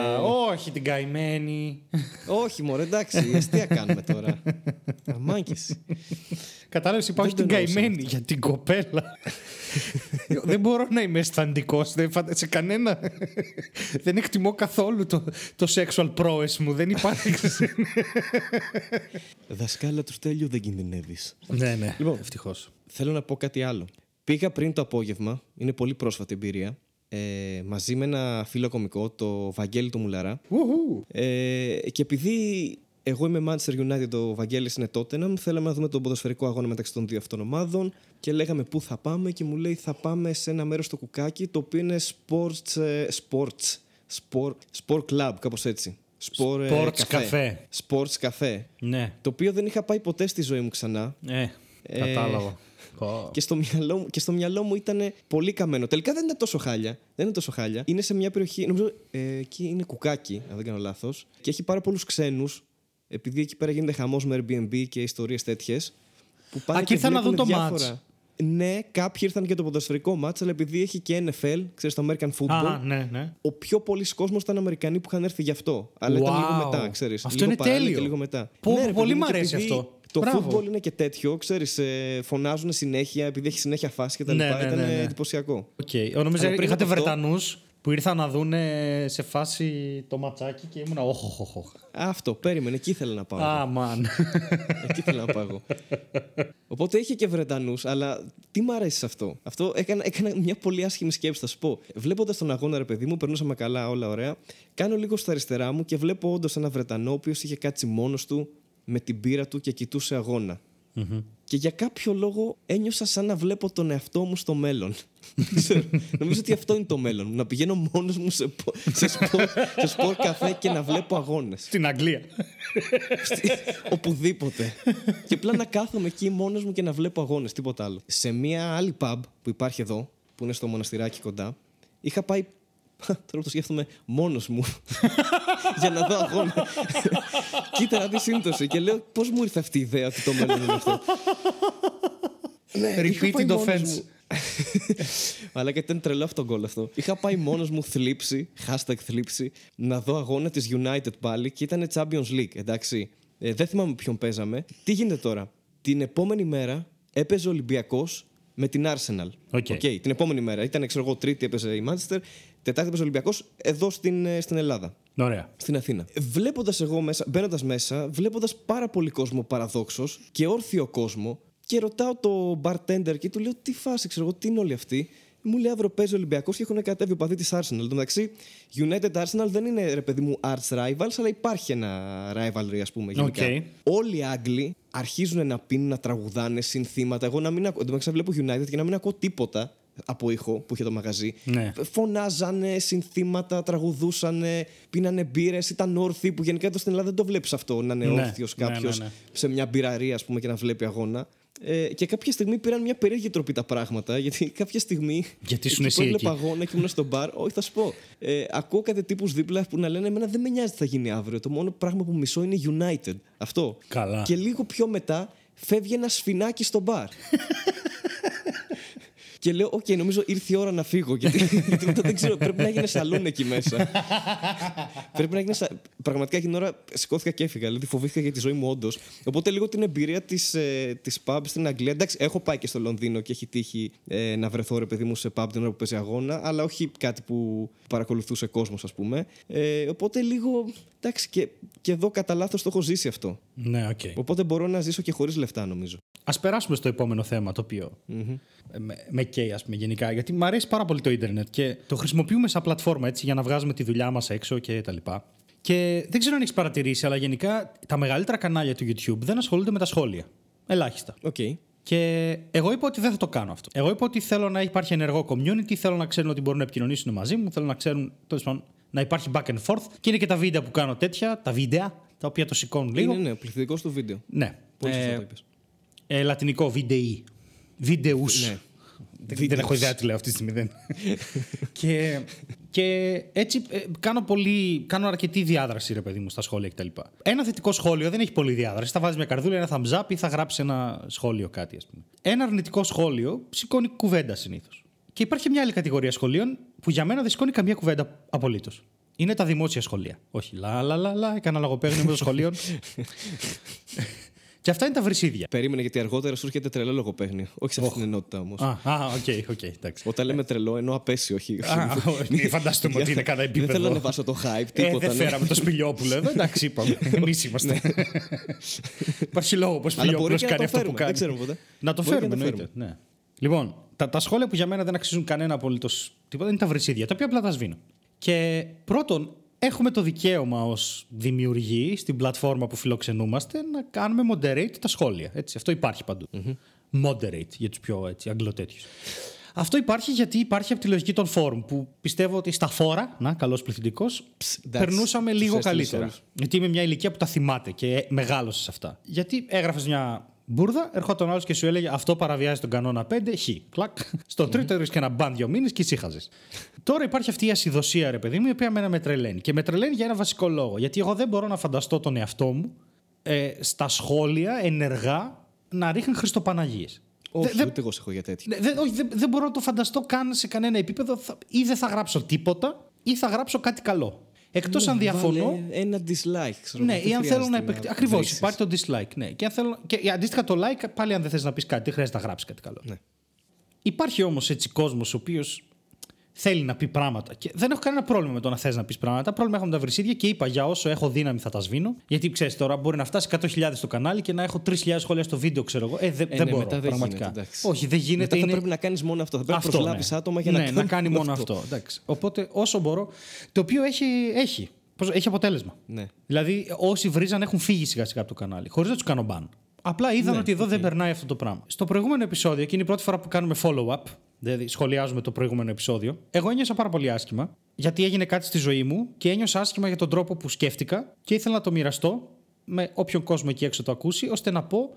ε, όχι την καημένη. Όχι, μωρέ, εντάξει. Αστεία κάνουμε τώρα. Αμάκες. Κατάλαβες, είπα όχι Δεν την το εννοούσα καημένη για την κοπέλα. δεν μπορώ να είμαι αισθαντικός σε κανένα. δεν εκτιμώ καθόλου το, το sexual prowess μου. Δεν υπάρχει. Δασκάλα του Στέλιου δεν κινδυνεύεις. ναι, ναι. Λοιπόν. ευτυχώς. Θέλω να πω κάτι άλλο. Πήγα πριν το απόγευμα, είναι πολύ πρόσφατη εμπειρία, ε, μαζί με ένα φίλο κομικό, το Βαγγέλη το Μουλαρά. Ε, και επειδή εγώ είμαι Manchester United, ο Βαγγέλης είναι Tottenham, θέλαμε να δούμε τον ποδοσφαιρικό αγώνα μεταξύ των δύο αυτών ομάδων και λέγαμε πού θα πάμε και μου λέει θα πάμε σε ένα μέρος στο κουκάκι το οποίο είναι sports, ε, sports, sport, sport club, κάπως έτσι. Sport, ε, Sports καφέ. Sports καφέ. Ναι. Το οποίο δεν είχα πάει ποτέ στη ζωή μου ξανά. Ε, κατάλαβα. Πω. Και στο, μυαλό, μου- και στο μυαλό μου ήταν πολύ καμένο. Τελικά δεν είναι τόσο χάλια. Δεν είναι τόσο χάλια. Είναι σε μια περιοχή, νομίζω ε, εκεί είναι κουκάκι, αν δεν κάνω λάθος. Και έχει πάρα πολλούς ξένους. Επειδή εκεί πέρα γίνεται χαμός με Airbnb και ιστορίες τέτοιες. Που πάνε Α, και ήρθαν να βλέπουν δουν το διάφορα. Ναι, κάποιοι ήρθαν και το ποδοσφαιρικό μάτς, αλλά επειδή έχει και NFL, ξέρεις το American Football, Α, ναι, ναι. ο πιο πολλοί κόσμος ήταν Αμερικανοί που είχαν έρθει γι' αυτό. Αλλά ήταν Wow. λίγο μετά, ξέρεις. Αυτό λίγο είναι παράλληλα τέλειο. Και λίγο μετά. Πω, Ναι, ρε πολύ παιδί μου, μ' και αρέσει επειδή αυτό. Το Μπράβο. football είναι και τέτοιο, ξέρεις, ε, φωνάζουν συνέχεια, επειδή έχει συνέχεια φάση και τα Ναι, λοιπά. ναι, ήταν ναι, ναι. εντυπωσιακό. Οκ. Okay. Νομίζω Αλλά πριν είχατε από αυτό- Βρετανούς που ήρθαν να δουν σε φάση το ματσάκι και ήμουνα όχ, όχ, όχ, όχ. Αυτό, περίμενε, εκεί ήθελα να πάω. εγώ. Α, man. Εκεί ήθελα να πάω εγώ. Οπότε είχε και Βρετανούς, αλλά τι μ' αρέσει σε αυτό; Αυτό έκανα, έκανα μια πολύ άσχημη σκέψη, θα σου πω. Βλέποντας τον αγώνα, ρε παιδί μου, περνούσαμε καλά, όλα ωραία. Κάνω λίγο στα αριστερά μου και βλέπω όντως ένα Βρετανό, ο οποίος είχε κάτσει μόνος του με την μπύρα του και κοιτούσε αγώνα. Και για κάποιο λόγο ένιωσα σαν να βλέπω τον εαυτό μου στο μέλλον. Δεν ξέρω. Νομίζω ότι αυτό είναι το μέλλον. Να πηγαίνω μόνος μου σε, πο- σε, σπορ, σε σπορ καφέ και να βλέπω αγώνες. Στην Αγγλία. Οπουδήποτε. και απλά να κάθομαι εκεί μόνος μου και να βλέπω αγώνες, τίποτα άλλο. Σε μια άλλη pub που υπάρχει εδώ, που είναι στο μοναστηράκι κοντά, είχα πάει. Τώρα που το σκέφτομαι μόνος μου. για να δω αγώνα. Κοίτα να δεις σύμπτωση. Και λέω, πώς μου ήρθε αυτή η ιδέα ότι το μέλλον είναι αυτό. Ναι, είχα πάει Repeating μόνος offense. μου. Αλλά και ήταν τρελό αυτό το γκολ αυτό. Είχα πάει μόνος μου θλίψη, hashtag θλίψη, να δω αγώνα της United πάλι και ήταν Champions League, εντάξει. Ε, δεν θυμάμαι ποιον παίζαμε. Τι γίνεται τώρα; Την επόμενη μέρα έπαιζε ο Ολυμπιακός με την Arsenal. Οκ. την επόμενη μέρα. Ήταν, ξέρω εγώ, Τρίτη έπαιζε η Manchester, Τετάρτη έπαιζε ο Ολυμπιακός εδώ στην, ε, στην Ελλάδα. Ωραία. Στην Αθήνα. Βλέποντας εγώ μέσα, μπαίνοντας μέσα, βλέποντας πάρα πολύ κόσμο παραδόξως και όρθιο κόσμο, και ρωτάω το bartender και του λέω τι φάση, ξέρω εγώ, τι είναι όλοι αυτοί; Μου λέει αύριο παίζει ο Ολυμπιακός και έχουν κατέβει οπαδοί της Arsenal. Εν τω μεταξύ, United Arsenal δεν είναι ρε παιδί μου arch rivals, αλλά υπάρχει ένα rivalry, ας πούμε. Γενικά. Οκ. Όλοι οι Άγγλοι αρχίζουν να πίνουν, να τραγουδάνε συνθήματα. Εγώ να μην ακούω. Εν τω μεταξύ, βλέπω United και να μην ακούω τίποτα από ήχο που είχε το μαγαζί. Ναι. Φωνάζανε συνθήματα, τραγουδούσανε, πίνανε μπύρες, ήταν όρθιοι που γενικά εδώ στην Ελλάδα δεν το βλέπεις αυτό. Να είναι Ναι, όρθιος ναι, κάποιος ναι, ναι. σε μια μπιραρία, ας πούμε, και να βλέπει αγώνα. Ε, και κάποια στιγμή πήραν μια περίεργη τροπή τα πράγματα, γιατί κάποια στιγμή. Γιατί ήσουν εκεί εσύ που έβλεπα εκεί. αγώνα και ήμουν στο μπαρ, όχι θα σου πω. Ε, ακούω κάτι τύπους δίπλα που να λένε: Εμένα δεν με νοιάζει τι θα γίνει αύριο. Το μόνο πράγμα που μισώ είναι United. Αυτό. Καλά. Και λίγο πιο μετά φεύγει ένα σφηνάκι στο μπαρ. Και λέω, οκ, νομίζω ήρθε η ώρα να φύγω. Γιατί, γιατί μετά δεν ξέρω, πρέπει να γίνει σαλούν εκεί μέσα. πρέπει να γίνει. Σα... Πραγματικά εκείνη την ώρα σηκώθηκα και έφυγα. Δηλαδή φοβήθηκα για τη ζωή μου, όντως. Οπότε λίγο την εμπειρία της ε, της pub στην Αγγλία. Εντάξει, έχω πάει και στο Λονδίνο και έχει τύχει ε, να βρεθώ ρε παιδί μου σε pub την ώρα που παίζει αγώνα, αλλά όχι κάτι που παρακολουθούσε κόσμος, ας πούμε. Ε, οπότε λίγο. Εντάξει, και, και εδώ κατά λάθος το έχω ζήσει αυτό. Ναι, οκ. Οπότε μπορώ να ζήσω και χωρίς λεφτά, νομίζω. Α περάσουμε στο επόμενο θέμα, το οποίο ε, με, με καίει, ας πούμε, γενικά. Γιατί μου αρέσει πάρα πολύ το Ιντερνετ και το χρησιμοποιούμε σαν πλατφόρμα έτσι, για να βγάζουμε τη δουλειά μας έξω και τα λοιπά. Και δεν ξέρω αν έχεις παρατηρήσει, αλλά γενικά τα μεγαλύτερα κανάλια του YouTube δεν ασχολούνται με τα σχόλια. Ελάχιστα. Οκ. Και εγώ είπα ότι δεν θα το κάνω αυτό. Εγώ είπα ότι θέλω να υπάρχει ενεργό community, θέλω να ξέρουν ότι μπορούν να επικοινωνήσουν μαζί μου, θέλω να ξέρουν τέλος πάντων, να υπάρχει back and forth. Και είναι και τα βίντεο που κάνω τέτοια, τα βίντεο, τα οποία το σηκώνουν λίγο. Είναι, ναι, πληθυντικός του βίντεο. Ναι. Πολύ σωστά Ε, το είπες. ε, λατινικό, βίντεοι. Βίντεους. Ναι. Δεν, δεν έχω ιδέα τι λέω αυτή τη στιγμή. Δεν. και, και έτσι ε, κάνω, πολύ, κάνω αρκετή διάδραση, ρε παιδί μου, στα σχόλια κτλ. Ένα θετικό σχόλιο δεν έχει πολύ διάδραση. Θα βάζεις μια καρδούλα, ένα thumbs up ή θα γράψεις ένα σχόλιο κάτι, ας πούμε. Ένα αρνητικό σχόλιο σηκώνει κουβέντα συνήθως. Και υπάρχει μια άλλη κατηγορία σχολίων που για μένα δεν σηκώνει καμία κουβέντα απολύτως. Είναι τα δημόσια σχολεία. Όχι, λα, λα, λα, λα, έκανα λογοπαίγνιο με το σχολείο. Και αυτά είναι τα βρισίδια. Περίμενε γιατί αργότερα σου έρχεται τρελό λογοπαίγνιο. Όχι σε αυτή την ενότητα όμως. Α, α, οκ, οκ, εντάξει. Όταν λέμε τρελό, εννοώ απαίσιο, όχι. Α, μην φανταστούμε ότι είναι κατά επίπεδο. Δεν θέλω να βάσω το hype, Ε, τίποτα. δεν ναι. φέραμε το σπηλιόπουλο εδώ. Εντάξει, είπαμε. Εμείς είμαστε. Υπάρχει λόγο που ο Αλλά μπορεί σπηλιόπουλος και να κάνει το αυτό που φέρουμε. κάνει. Δεν ξέρουμε ποτέ. Να το Μπορεί και φέρουμε, να το εννοείται. Ναι. Λοιπόν, τα, τα σχόλια που για μένα δεν αξίζουν κανένα απολύτως τίποτα είναι τα βρυσίδια, τα οποία απλά τα σβήνω. Και πρώτον, έχουμε το δικαίωμα ως δημιουργοί στην πλατφόρμα που φιλοξενούμαστε να κάνουμε moderate τα σχόλια. Έτσι, αυτό υπάρχει παντού. Moderate για τους πιο έτσι, αγγλοτέτοιου. Αυτό υπάρχει γιατί υπάρχει από τη λογική των φόρουμ που πιστεύω ότι στα φόρα, να, καλός πληθυντικός, εντάξει, περνούσαμε τους λίγο έστειλες καλύτερα. όλους. Γιατί είμαι μια ηλικία που τα θυμάται και μεγάλωσε σε αυτά. Γιατί έγραφες μια Μπούρδα, ερχόταν άλλος και σου έλεγε Αυτό παραβιάζει τον κανόνα 5, χ. Κλακ. Στο τρίτο έδωσε και ένα μπαν δύο μήνε και ησύχαζε. Τώρα υπάρχει αυτή η ασυδοσία, ρε παιδί μου, η οποία μένα με τρελαίνει. Και με τρελαίνει για ένα βασικό λόγο. Γιατί εγώ δεν μπορώ να φανταστώ τον εαυτό μου ε, στα σχόλια ενεργά να ρίχνει Χριστοπαναγίες. Όχι, Δε- ούτε εγώ σε έχω για τέτοιο. Ναι, δεν- όχι, δεν, δεν μπορώ να το φανταστώ καν σε κανένα επίπεδο. Θα- Ή δεν θα γράψω τίποτα, ή θα γράψω κάτι καλό. Εκτός αν διαφωνώ. Βάλε Ένα dislike, ξέρω. Ναι, δεν ή αν θέλω να χρειάζεται επεκτείνω. Ακριβώς, βρίσεις. υπάρχει το dislike. Ναι. Και, αν θέλω... και αντίστοιχα το like, πάλι αν δεν θες να πεις κάτι, δεν χρειάζεται να γράψεις κάτι καλό. Ναι. Υπάρχει όμως έτσι κόσμος ο οποίος θέλει να πει πράγματα. Και δεν έχω κανένα πρόβλημα με το να θες να πεις πράγματα. Πρόβλημα έχω με τα βρυσίδια και είπα για όσο έχω δύναμη θα τα σβήνω. Γιατί ξέρεις τώρα μπορεί να φτάσει 100.000 στο κανάλι και να έχω 3.000 σχόλια στο βίντεο, ξέρω εγώ. Ε, δεν, Ε, δεν ναι, μπορώ. μετά δεν πραγματικά. γίνεται, εντάξει. Όχι, δεν γίνεται. Μετά θα είναι... πρέπει να κάνεις μόνο αυτό. Θα πρέπει να Αυτό, προσλάβεις ναι. άτομα για ναι, να κάνουν κάνει μόνο αυτό. Εντάξει. Οπότε όσο μπορώ. Το οποίο έχει, έχει, πώς- έχει αποτέλεσμα. Ναι. Δηλαδή, όσοι βρίζαν έχουν φύγει σιγά σιγά από το κανάλι, χωρίς να τους κάνω μπαν. Απλά είδαν Ναι, ότι εδώ δεν περνάει αυτό το πράγμα. Στο προηγούμενο επεισόδιο, και είναι η πρώτη φορά που κάνουμε follow-up, δηλαδή σχολιάζουμε το προηγούμενο επεισόδιο, εγώ ένιωσα πάρα πολύ άσχημα, γιατί έγινε κάτι στη ζωή μου και ένιωσα άσχημα για τον τρόπο που σκέφτηκα και ήθελα να το μοιραστώ με όποιον κόσμο εκεί έξω το ακούσει, ώστε να πω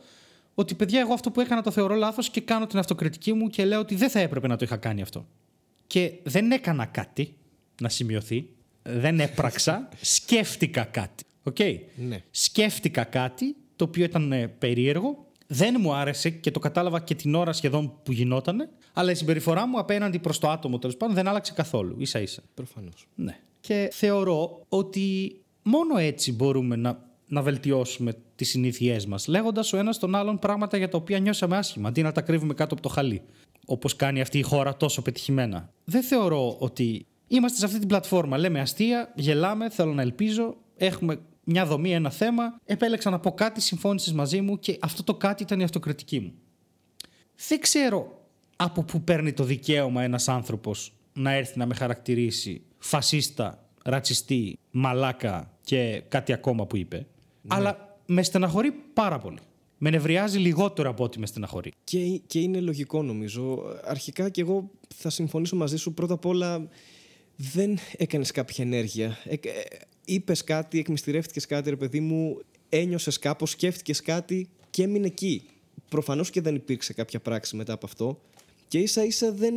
ότι παιδιά, εγώ αυτό που έκανα το θεωρώ λάθος και κάνω την αυτοκριτική μου και λέω ότι δεν θα έπρεπε να το είχα κάνει αυτό. Και δεν έκανα κάτι, να σημειωθεί. Δεν έπραξα. σκέφτηκα κάτι. Οκ. Ναι. Σκέφτηκα κάτι το οποίο ήταν ε, περίεργο. Δεν μου άρεσε και το κατάλαβα και την ώρα σχεδόν που γινότανε. Αλλά η συμπεριφορά μου απέναντι προς το άτομο τέλος πάντων δεν άλλαξε καθόλου. ίσα ίσα. Προφανώς. Ναι. Και θεωρώ ότι μόνο έτσι μπορούμε να, να βελτιώσουμε τις συνήθειές μας, λέγοντας ο ένας τον άλλον πράγματα για τα οποία νιώσαμε άσχημα, αντί να τα κρύβουμε κάτω από το χαλί. Όπως κάνει αυτή η χώρα τόσο πετυχημένα. Δεν θεωρώ ότι είμαστε σε αυτή την πλατφόρμα. Λέμε αστεία, γελάμε, θέλω να ελπίζω, έχουμε μια δομή, ένα θέμα. Επέλεξα να πω κάτι, συμφώνησες μαζί μου και αυτό το κάτι ήταν η αυτοκριτική μου. Δεν ξέρω από πού παίρνει το δικαίωμα ένας άνθρωπος να έρθει να με χαρακτηρίσει φασίστα, ρατσιστή, μαλάκα και κάτι ακόμα που είπε. Αλλά με στεναχωρεί πάρα πολύ. Με νευριάζει λιγότερο από ό,τι με στεναχωρεί. Και, και είναι λογικό νομίζω. Αρχικά και εγώ θα συμφωνήσω μαζί σου. Πρώτα απ' όλα δεν έκανες κάποια ενέργεια. Ε, είπες κάτι, εκμυστηρεύτηκες κάτι ρε παιδί μου, ένιωσες κάπως, σκέφτηκες κάτι και έμεινε εκεί. Προφανώς και δεν υπήρξε κάποια πράξη μετά από αυτό. Και ίσα ίσα δεν...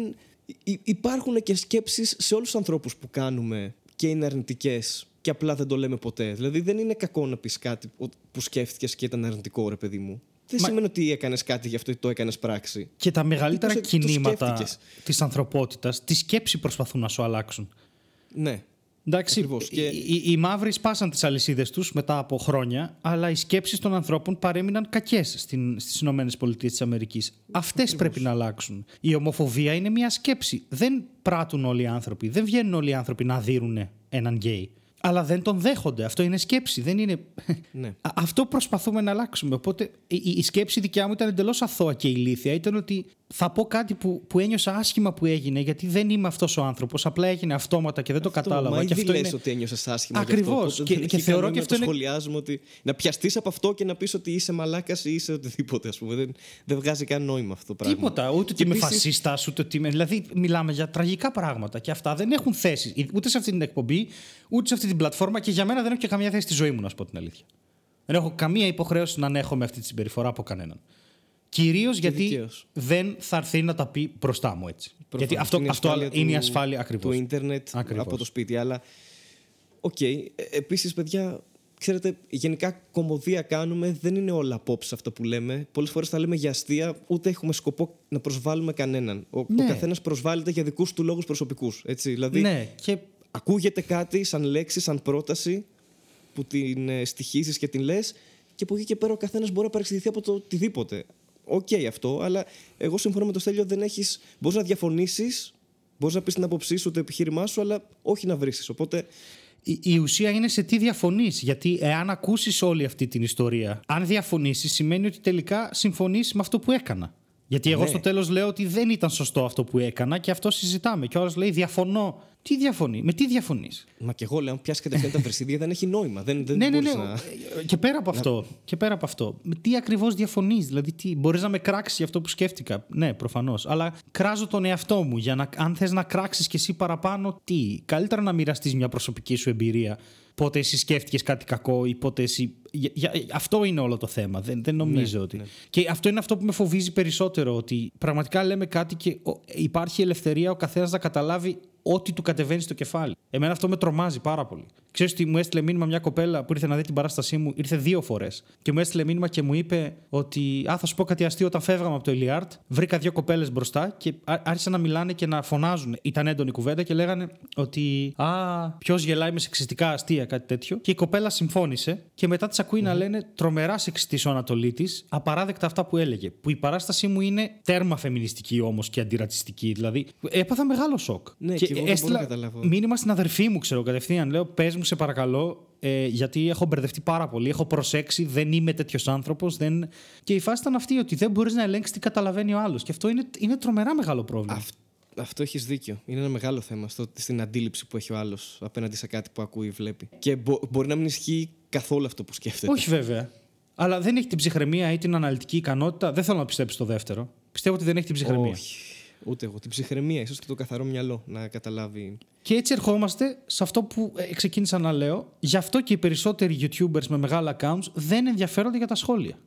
υ- Υπάρχουν και σκέψεις σε όλους τους ανθρώπους που κάνουμε και είναι αρνητικές και απλά δεν το λέμε ποτέ. Δηλαδή δεν είναι κακό να πεις κάτι που σκέφτηκες και ήταν αρνητικό ρε παιδί μου. Δεν Μα- σημαίνει ότι έκανες κάτι γι' αυτό ή το έκανες πράξη. Και τα μεγαλύτερα Μήπως, ε, το κινήματα σκέφτηκες. της ανθρωπότητας, τη σκέψη προσπαθούν να σου αλλάξουν. Ναι. Εντάξει, Ακριβώς. οι, Και- οι, οι μαύροι σπάσαν τις αλυσίδες τους μετά από χρόνια, αλλά οι σκέψεις των ανθρώπων παρέμειναν κακές στην, στις Ηνωμένες Πολιτείες της Αμερικής. Αυτές πρέπει να αλλάξουν. Η ομοφοβία είναι μια σκέψη. Δεν πράττουν όλοι οι άνθρωποι. Δεν βγαίνουν όλοι οι άνθρωποι να δίνουν έναν γκέι. Αλλά δεν τον δέχονται. Αυτό είναι σκέψη. Δεν είναι... Ναι. Α- Αυτό προσπαθούμε να αλλάξουμε. Οπότε η, η- η σκέψη δικιά μου ήταν εντελώς αθώα και ηλίθια. Ήταν ότι θα πω κάτι που, που ένιωσα άσχημα που έγινε, γιατί δεν είμαι αυτός ο άνθρωπος. Απλά έγινε αυτόματα και δεν το κατάλαβα. Μα και ήδη αυτό λες είναι... ότι ένιωσες άσχημα. Ακριβώς. Γι' αυτό, Και- οπότε και δεν θεωρώ έχει και κανόνα αυτό να είναι- το σχολιάζουμε ότι. Να πιαστείς από αυτό και να πεις ότι είσαι μαλάκας ή είσαι οτιδήποτε, ας πούμε. Δεν, δεν βγάζει καν νόημα αυτό το πράγμα. Τίποτα. Ούτε ότι Και είμαι επίσης- φασίστας, ούτε ότι είμαι. Δηλαδή, μιλάμε για τραγικά πράγματα και αυτά δεν έχουν θέση. Ούτε σε αυτή την εκπομπή, ούτε σε αυτή την πλατφόρμα και για μένα δεν έχω και καμία θέση στη ζωή μου, να σου πω την αλήθεια. Δεν έχω καμία υποχρέωση να ανέχομαι αυτή τη συμπεριφορά από κανέναν. Κυρίως γιατί δικαίως. δεν θα έρθει να τα πει μπροστά μου έτσι. Προφανώς. γιατί αυτό, Είναι η αυτό ασφάλεια είναι η του- ασφάλεια ακριβώς. Του Ίντερνετ Ακριβώς. από το σπίτι. Αλλά. Οκ. Επίσης, παιδιά, ξέρετε, γενικά κωμωδία κάνουμε. Δεν είναι όλα απόψεις αυτά που λέμε. Πολλές φορές τα λέμε για αστεία, ούτε έχουμε σκοπό να προσβάλλουμε κανέναν. Ο, Ναι. ο καθένας προσβάλλεται για δικούς του λόγους προσωπικούς. Δηλαδή, Ναι, και ακούγεται κάτι σαν λέξη, σαν πρόταση που την ε, στοιχίζεις και την λες και από εκεί και πέρα ο καθένας μπορεί να παρεξηγηθεί από το οτιδήποτε. Οκ αυτό, αλλά εγώ συμφωνώ με το Στέλιο δεν έχεις... Μπορείς να διαφωνήσεις, μπορείς να πεις την άποψή σου, το επιχείρημά σου, αλλά όχι να βρίσεις. Οπότε η, η ουσία είναι σε τι διαφωνείς. Γιατί εάν ακούσεις όλη αυτή την ιστορία, αν διαφωνήσεις, σημαίνει ότι τελικά συμφωνείς με αυτό που έκανα. Γιατί εγώ Ναι. στο τέλος λέω ότι δεν ήταν σωστό αυτό που έκανα και αυτό συζητάμε. Και ο άλλος λέει διαφωνώ Τι διαφωνεί, με τι διαφωνείς; Μα και εγώ λέω, αν πιάσει κατευθείαν τα βρισίδια δεν έχει νόημα. Δεν, δεν Ναι, ναι, ναι. μπορείς να- Ε, Και πέρα από αυτό. Και πέρα από αυτό. Με τι ακριβώς διαφωνείς, Δηλαδή, τι, μπορείς να με κράξεις για αυτό που σκέφτηκα; Ναι, προφανώς. Αλλά κράζω τον εαυτό μου για να, αν θες να κράξεις κι εσύ παραπάνω, τι; Καλύτερα να μοιραστείς μια προσωπική σου εμπειρία. Πότε εσύ σκέφτηκες κάτι κακό ή πότε εσύ. Για, για- αυτό είναι όλο το θέμα. Δεν, δεν νομίζω Ναι, ότι. Και αυτό είναι αυτό που με φοβίζει περισσότερο. Ότι πραγματικά λέμε κάτι και ο- υπάρχει ελευθερία ο καθένας να καταλάβει ό,τι του κατεβαίνει στο κεφάλι. Εμένα αυτό με τρομάζει πάρα πολύ. Ξέρεις ότι μου έστειλε μήνυμα μια κοπέλα που ήρθε να δει την παράστασή μου, ήρθε δύο φορές. Και μου έστειλε μήνυμα και μου είπε ότι Α, θα σου πω κάτι αστείο. Όταν φεύγαμε από το Ελιάρτ, βρήκα δύο κοπέλες μπροστά και ά- άρχισαν να μιλάνε και να φωνάζουν. Ήταν έντονη κουβέντα και λέγανε ότι Α, ποιος γελάει με σεξιστικά αστεία, κάτι τέτοιο. Και η κοπέλα συμφώνησε και μετά τη ακούει να λένε τρομερά σεξιστής ο Ανατολή τη, απαράδεκτα αυτά που έλεγε. Που η παράστασή μου είναι τέρμα φεμινιστική όμως και αντιρατσιστική. Δηλαδή, έπαθα μεγάλο σοκ. Ναι, και εγώ δεν μπορώ να καταλάβω. μήνυμα στην αδερφή μου, ξέρω κατευθείαν. Λέω, πες μου, σε παρακαλώ, ε, γιατί έχω μπερδευτεί πάρα πολύ. Έχω προσέξει, δεν είμαι τέτοιος άνθρωπος. Δεν... Και η φάση ήταν αυτή, ότι δεν μπορείς να ελέγξεις τι καταλαβαίνει ο άλλος. Και αυτό είναι, είναι τρομερά μεγάλο πρόβλημα. Αυ- αυτό έχεις δίκιο. Είναι ένα μεγάλο θέμα στο, στην αντίληψη που έχει ο άλλος απέναντι σε κάτι που ακούει ή βλέπει. Και μπο- μπορεί να μην ισχύει καθόλου αυτό που σκέφτεται. Όχι βέβαια. Αλλά δεν έχει την ψυχραιμία ή την αναλυτική ικανότητα. Δεν θέλω να πιστέψεις το δεύτερο. Πιστεύω ότι δεν έχει την ψυχραιμία. Όχι. Ούτε εγώ. Την ψυχραιμία, ίσως και το καθαρό μυαλό να καταλάβει. Και έτσι ερχόμαστε σε αυτό που ε, ξεκίνησα να λέω. Γι' αυτό και οι περισσότεροι YouTubers με μεγάλα accounts δεν ενδιαφέρονται για τα σχόλια.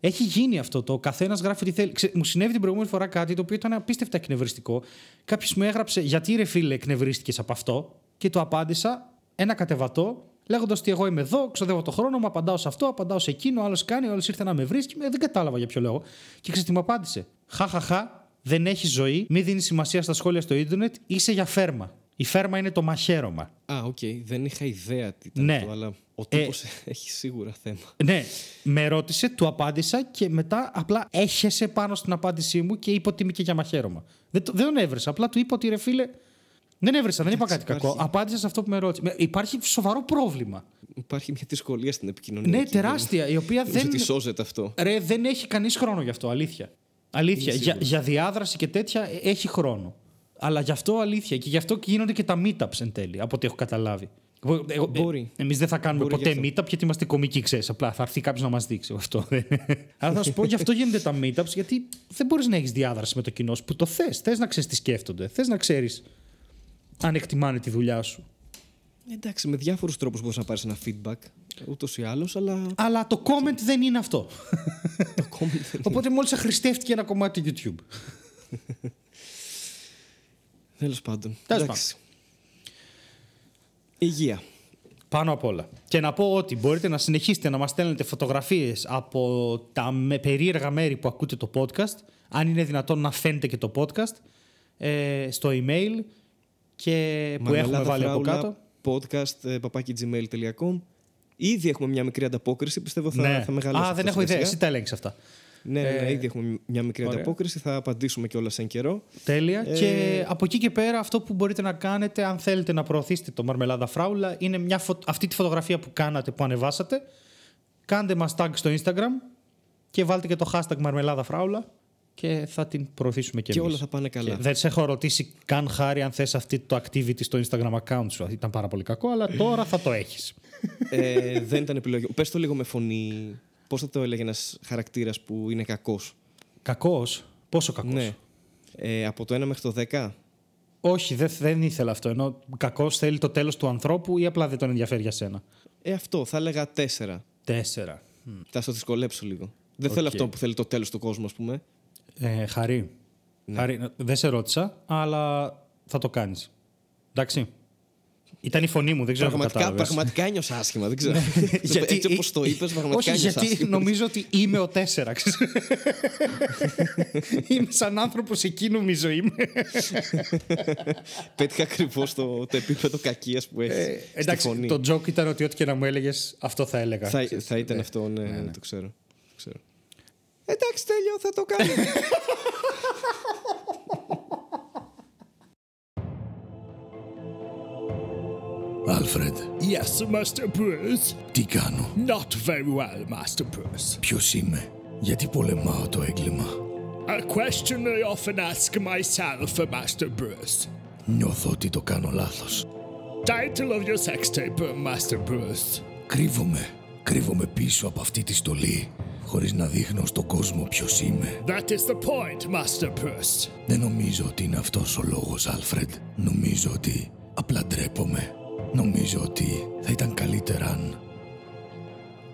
Έχει γίνει αυτό το. Ο καθένας γράφει τι θέλει. Ξε- μου συνέβη την προηγούμενη φορά κάτι το οποίο ήταν απίστευτα εκνευριστικό. Κάποιος μου έγραψε Γιατί ρε φίλε εκνευρίστηκες από αυτό. Και το απάντησα ένα κατεβατό, λέγοντας ότι εγώ είμαι εδώ, ξοδεύω το χρόνο μου, απαντάω σε αυτό, απαντάω σε εκείνο. Ο άλλος κάνει, ο άλλος ήρθε να με βρει και ε, δεν κατάλαβα για ποιο λόγο. Και ξέρεις τι μου απάντησε. Χαχαχά, δεν έχει ζωή, μην δίνεις σημασία στα σχόλια στο ίντερνετ, είσαι για φέρμα. Η φέρμα είναι το μαχαίρωμα. Α, οκ. Δεν είχα ιδέα τι ήταν Ναι. αυτό, αλλά ο Ε, τύπο έχει σίγουρα θέμα. Ναι, με ρώτησε, του απάντησα και μετά απλά έχεσε πάνω στην απάντησή μου και είπε ότι είμαι και για μαχαίρωμα. Δεν, το- δεν τον έβρεσα. Απλά του είπα ότι ρε φίλε. Δεν έβρεσα, δεν είπα κάτι υπάρχει. κακό. Απάντησα σε αυτό που με ρώτησε. Με- Υπάρχει σοβαρό πρόβλημα. Υπάρχει μια δυσκολία στην επικοινωνία. Ναι, εκεί. τεράστια, η οποία Νομίζω δεν. ότι σώζεται αυτό. Ρε, δεν έχει κανείς χρόνο γι' αυτό, αλήθεια. Αλήθεια. Είμαι Για, σίγουρος. για διάδραση και τέτοια ε, έχει χρόνο. Αλλά γι' αυτό αλήθεια. Και γι' αυτό και γίνονται και τα meetups εν τέλει, από ό,τι έχω καταλάβει. Μπορεί. Εμείς δεν θα κάνουμε Μπορεί ποτέ γι' meetup γιατί είμαστε κομικοί, ξέρεις. Απλά θα έρθει κάποιος να μας δείξει αυτό. Αλλά θα σου πω, γι' αυτό γίνονται τα meetups, γιατί δεν μπορείς να έχεις διάδραση με το κοινό σου που το θες. Θες να ξέρεις τι σκέφτονται. Θες να ξέρεις αν εκτιμάνε τη δουλειά σου. Εντάξει, με διάφορους τρόπους μπορείς να πάρεις ένα feedback. Ούτως ή άλλως, αλλά. Αλλά το comment δεν είναι αυτό. το comment δεν Οπότε μόλις αχρηστεύτηκε ένα κομμάτι του YouTube. Τέλος πάντων. Τέλος Εντάξει. Υγεία. Πάνω απ' όλα. Και να πω ότι μπορείτε να συνεχίσετε να μας στέλνετε φωτογραφίες από τα με περίεργα μέρη που ακούτε το podcast, αν είναι δυνατόν να φαίνεται και το podcast, ε, στο email και που έχουμε βάλει από κάτω. podcast ε, papakigmail.com. Ήδη έχουμε μια μικρή ανταπόκριση. Πιστεύω θα, ναι. θα μεγαλώσει. Α, αυτό δεν έχω ιδέα. σιγά-σιγά. Εσύ τα ελέγξεις αυτά. Ναι, ναι, ναι, Ε, ήδη έχουμε μια μικρή ωραία. ανταπόκριση. Θα απαντήσουμε κιόλας σε καιρό. Τέλεια. Ε, Και από εκεί και πέρα αυτό που μπορείτε να κάνετε, αν θέλετε να προωθήσετε το Μαρμελάδα Φράουλα, είναι μια φω- αυτή τη φωτογραφία που κάνατε, που ανεβάσατε. Κάντε μας tag στο Instagram και βάλτε και το hashtag Μαρμελάδα Φράουλα και θα την προωθήσουμε και, Και εμείς. όλα θα πάνε καλά. Και δεν σε έχω ρωτήσει καν χάρη αν θες αυτή το activity στο Instagram account σου. Ήταν πάρα πολύ κακό, αλλά τώρα θα το έχεις. ε, δεν ήταν επιλογή. Πες το λίγο με φωνή. Πώς θα το έλεγε ένας χαρακτήρας που είναι κακός; Κακός; Πόσο κακός; Ναι. Ε, από το 1 μέχρι το 10. Όχι, δεν, δεν ήθελα αυτό. Ενώ κακός θέλει το τέλος του ανθρώπου ή απλά δεν τον ενδιαφέρει για σένα; Ε, αυτό θα έλεγα 4. Τέσσερα. Θα στο δυσκολέψω λίγο. Δεν θέλω Οκ. αυτό που θέλει το τέλος του κόσμου, ας πούμε. Ε, χαρή. Ναι. χαρή. Δεν σε ρώτησα, αλλά θα το κάνεις. Εντάξει. Ήταν η φωνή μου, δεν ξέρω αν Πραγματικά, κατάλαβες. πραγματικά ένιωσα άσχημα. Δεν ξέρω. Έτσι όπως το είπες, πραγματικά Όχι, ένιωσα γιατί άσχημα. νομίζω ότι είμαι ο τέσσερας. ξέρεις. είμαι σαν άνθρωπος εκείνου η ζωή μου. Πέτυχα ακριβώς το, το επίπεδο κακίας που έχει. Ε, στη εντάξει, φωνή. το joke ήταν ότι ό,τι και να μου έλεγες, αυτό θα έλεγα. Θα, ξέρεις. θα ήταν Ναι. αυτό, ναι, ναι, το ξέρω. Το ξέρω. Εντάξει, τέλειο, θα το κάνω. Alfred, Yes, Master Bruce. τι κάνω, Not very well, Master Bruce. ποιος είμαι, γιατί πολεμάω το έγκλημα; A question I often ask myself, Master Bruce. Νιώθω ότι το κάνω λάθος. Title of your sex tape, uh, Master Bruce. Κρύβομαι. Κρύβομαι πίσω από αυτή τη στολή, χωρίς να δείχνω στον κόσμο ποιος είμαι. That is the point, Master Bruce. Δεν νομίζω ότι είναι αυτός ο λόγος, Άλφρεντ. Νομίζω ότι απλά ντρέπομαι. Νομίζω ότι θα ήταν καλύτερα αν...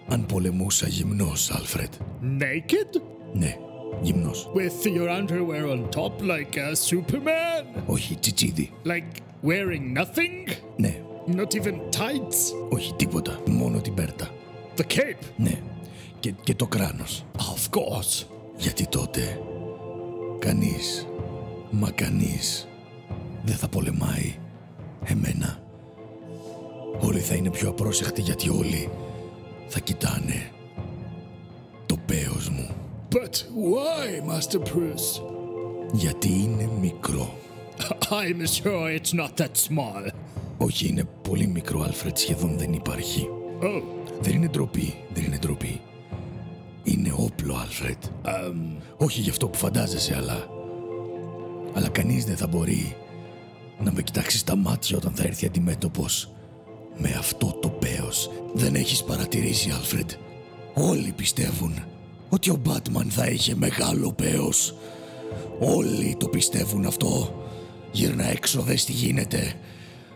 αν πολεμούσα γυμνός, Άλφρεντ. Naked? Ναι, γυμνός. With your underwear on top like a Superman? Όχι, τσιτσίδι. Like wearing nothing? Ναι, Not even tights? όχι τίποτα. Μόνο την πέρτα. The cape? Ναι, και, και το κράνος. Of course. Γιατί τότε κανείς, μα κανείς δεν θα πολεμάει εμένα. Όλοι θα είναι πιο απρόσεχτοι γιατί όλοι θα κοιτάνε το πέος μου. But why, Master Bruce? Γιατί είναι μικρό. I'm sure it's not that small. Όχι, είναι πολύ μικρό, Άλφρετ, σχεδόν δεν υπάρχει. Oh, Δεν είναι ντροπή, δεν είναι ντροπή. Είναι όπλο, Άλφρετ. Όχι γι' αυτό που φαντάζεσαι, αλλά... Αλλά κανείς δεν θα μπορεί να με κοιτάξει στα μάτια όταν θα έρθει αντιμέτωπος με αυτό το πέος. Δεν έχεις παρατηρήσει, Άλφρεντ. Όλοι πιστεύουν ότι ο Μπάτμαν θα είχε μεγάλο πέος. Όλοι το πιστεύουν αυτό. Γύρνα έξω, δες τι γίνεται.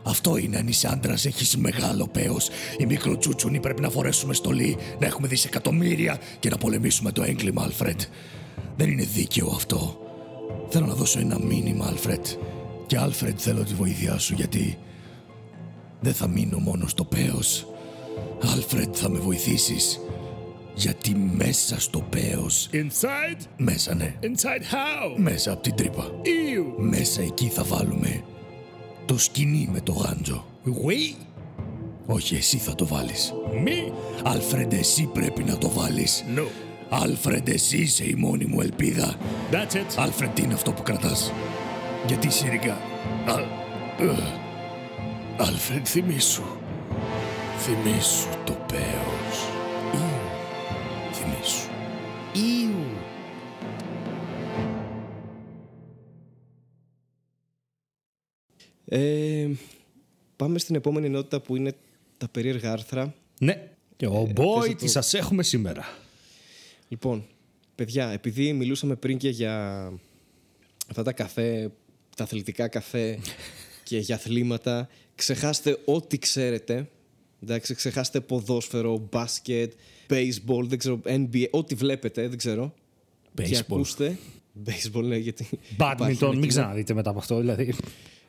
Αυτό είναι αν είσαι άντρα, έχεις μεγάλο πέος. Οι μικροτσούτσουνοι πρέπει να φορέσουμε στολή, να έχουμε δισεκατομμύρια και να πολεμήσουμε το έγκλημα, Αλφρέντ. Δεν είναι δίκαιο αυτό. Θέλω να δώσω ένα μήνυμα, Αλφρέντ. Και Αλφρέντ θέλω τη βοήθειά σου γιατί δεν θα μείνω μόνο στο πέος. Αλφρέντ θα με βοηθήσεις. Γιατί μέσα στο πέος, inside? μέσα ναι, Inside how? μέσα από την τρύπα. Ew. Μέσα εκεί θα βάλουμε το σκηνή με το γάντζο. We? Όχι, εσύ θα το βάλεις. Me? Άλφρεντ, εσύ πρέπει να το βάλεις. No. Άλφρεντ, εσύ είσαι η μόνη μου ελπίδα. That's it. Άλφρεντ, τι είναι αυτό που κρατάς. Γιατί σιρικά. Αλ... Ugh. Άλφρεντ, θυμήσου. Θυμήσου το πέος. Ιου. Θυμήσου. Ιου. Ε, πάμε στην επόμενη ενότητα που είναι τα περίεργα άρθρα. Ναι. Και ο boy τις σας έχουμε σήμερα. Λοιπόν, παιδιά, επειδή μιλούσαμε πριν και για αυτά τα καφέ, τα αθλητικά καφέ και για αθλήματα, ξεχάστε ό,τι ξέρετε. Εντάξει, ξεχάστε ποδόσφαιρο, μπάσκετ, baseball, δεν ξέρω, NBA, ό,τι βλέπετε, δεν ξέρω. Και Baseball. ακούστε. Baseball, ναι, γιατί. υπάρχει Badminton, μην ένα ξαναδείτε μετά από αυτό. Δηλαδή.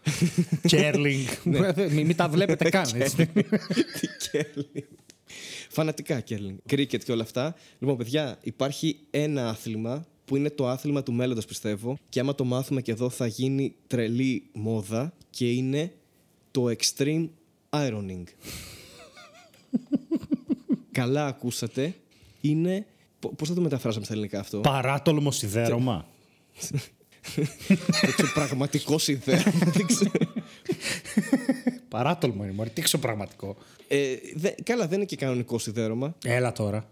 Κέρλινγκ. Μην μην τα βλέπετε καν. έτσι. Τι κέρλινγκ. Φανατικά κέρλινγκ. Κρίκετ και όλα αυτά. Λοιπόν, παιδιά, υπάρχει ένα άθλημα που είναι το άθλημα του μέλλοντος πιστεύω και άμα το μάθουμε και εδώ θα γίνει τρελή μόδα και είναι το extreme ironing. Καλά ακούσατε. Είναι... πο- Πώς θα το μεταφράσαμε στα ελληνικά αυτό; Παράτολμο σιδέρωμα. Έτσι, πραγματικό σιδέρωμα. δεν ξέρω. Παράτολμο είναι, μωρέ. Τι εξωπραγματικό. Ε, δε- καλά, δεν είναι και κανονικό σιδέρωμα. Έλα τώρα.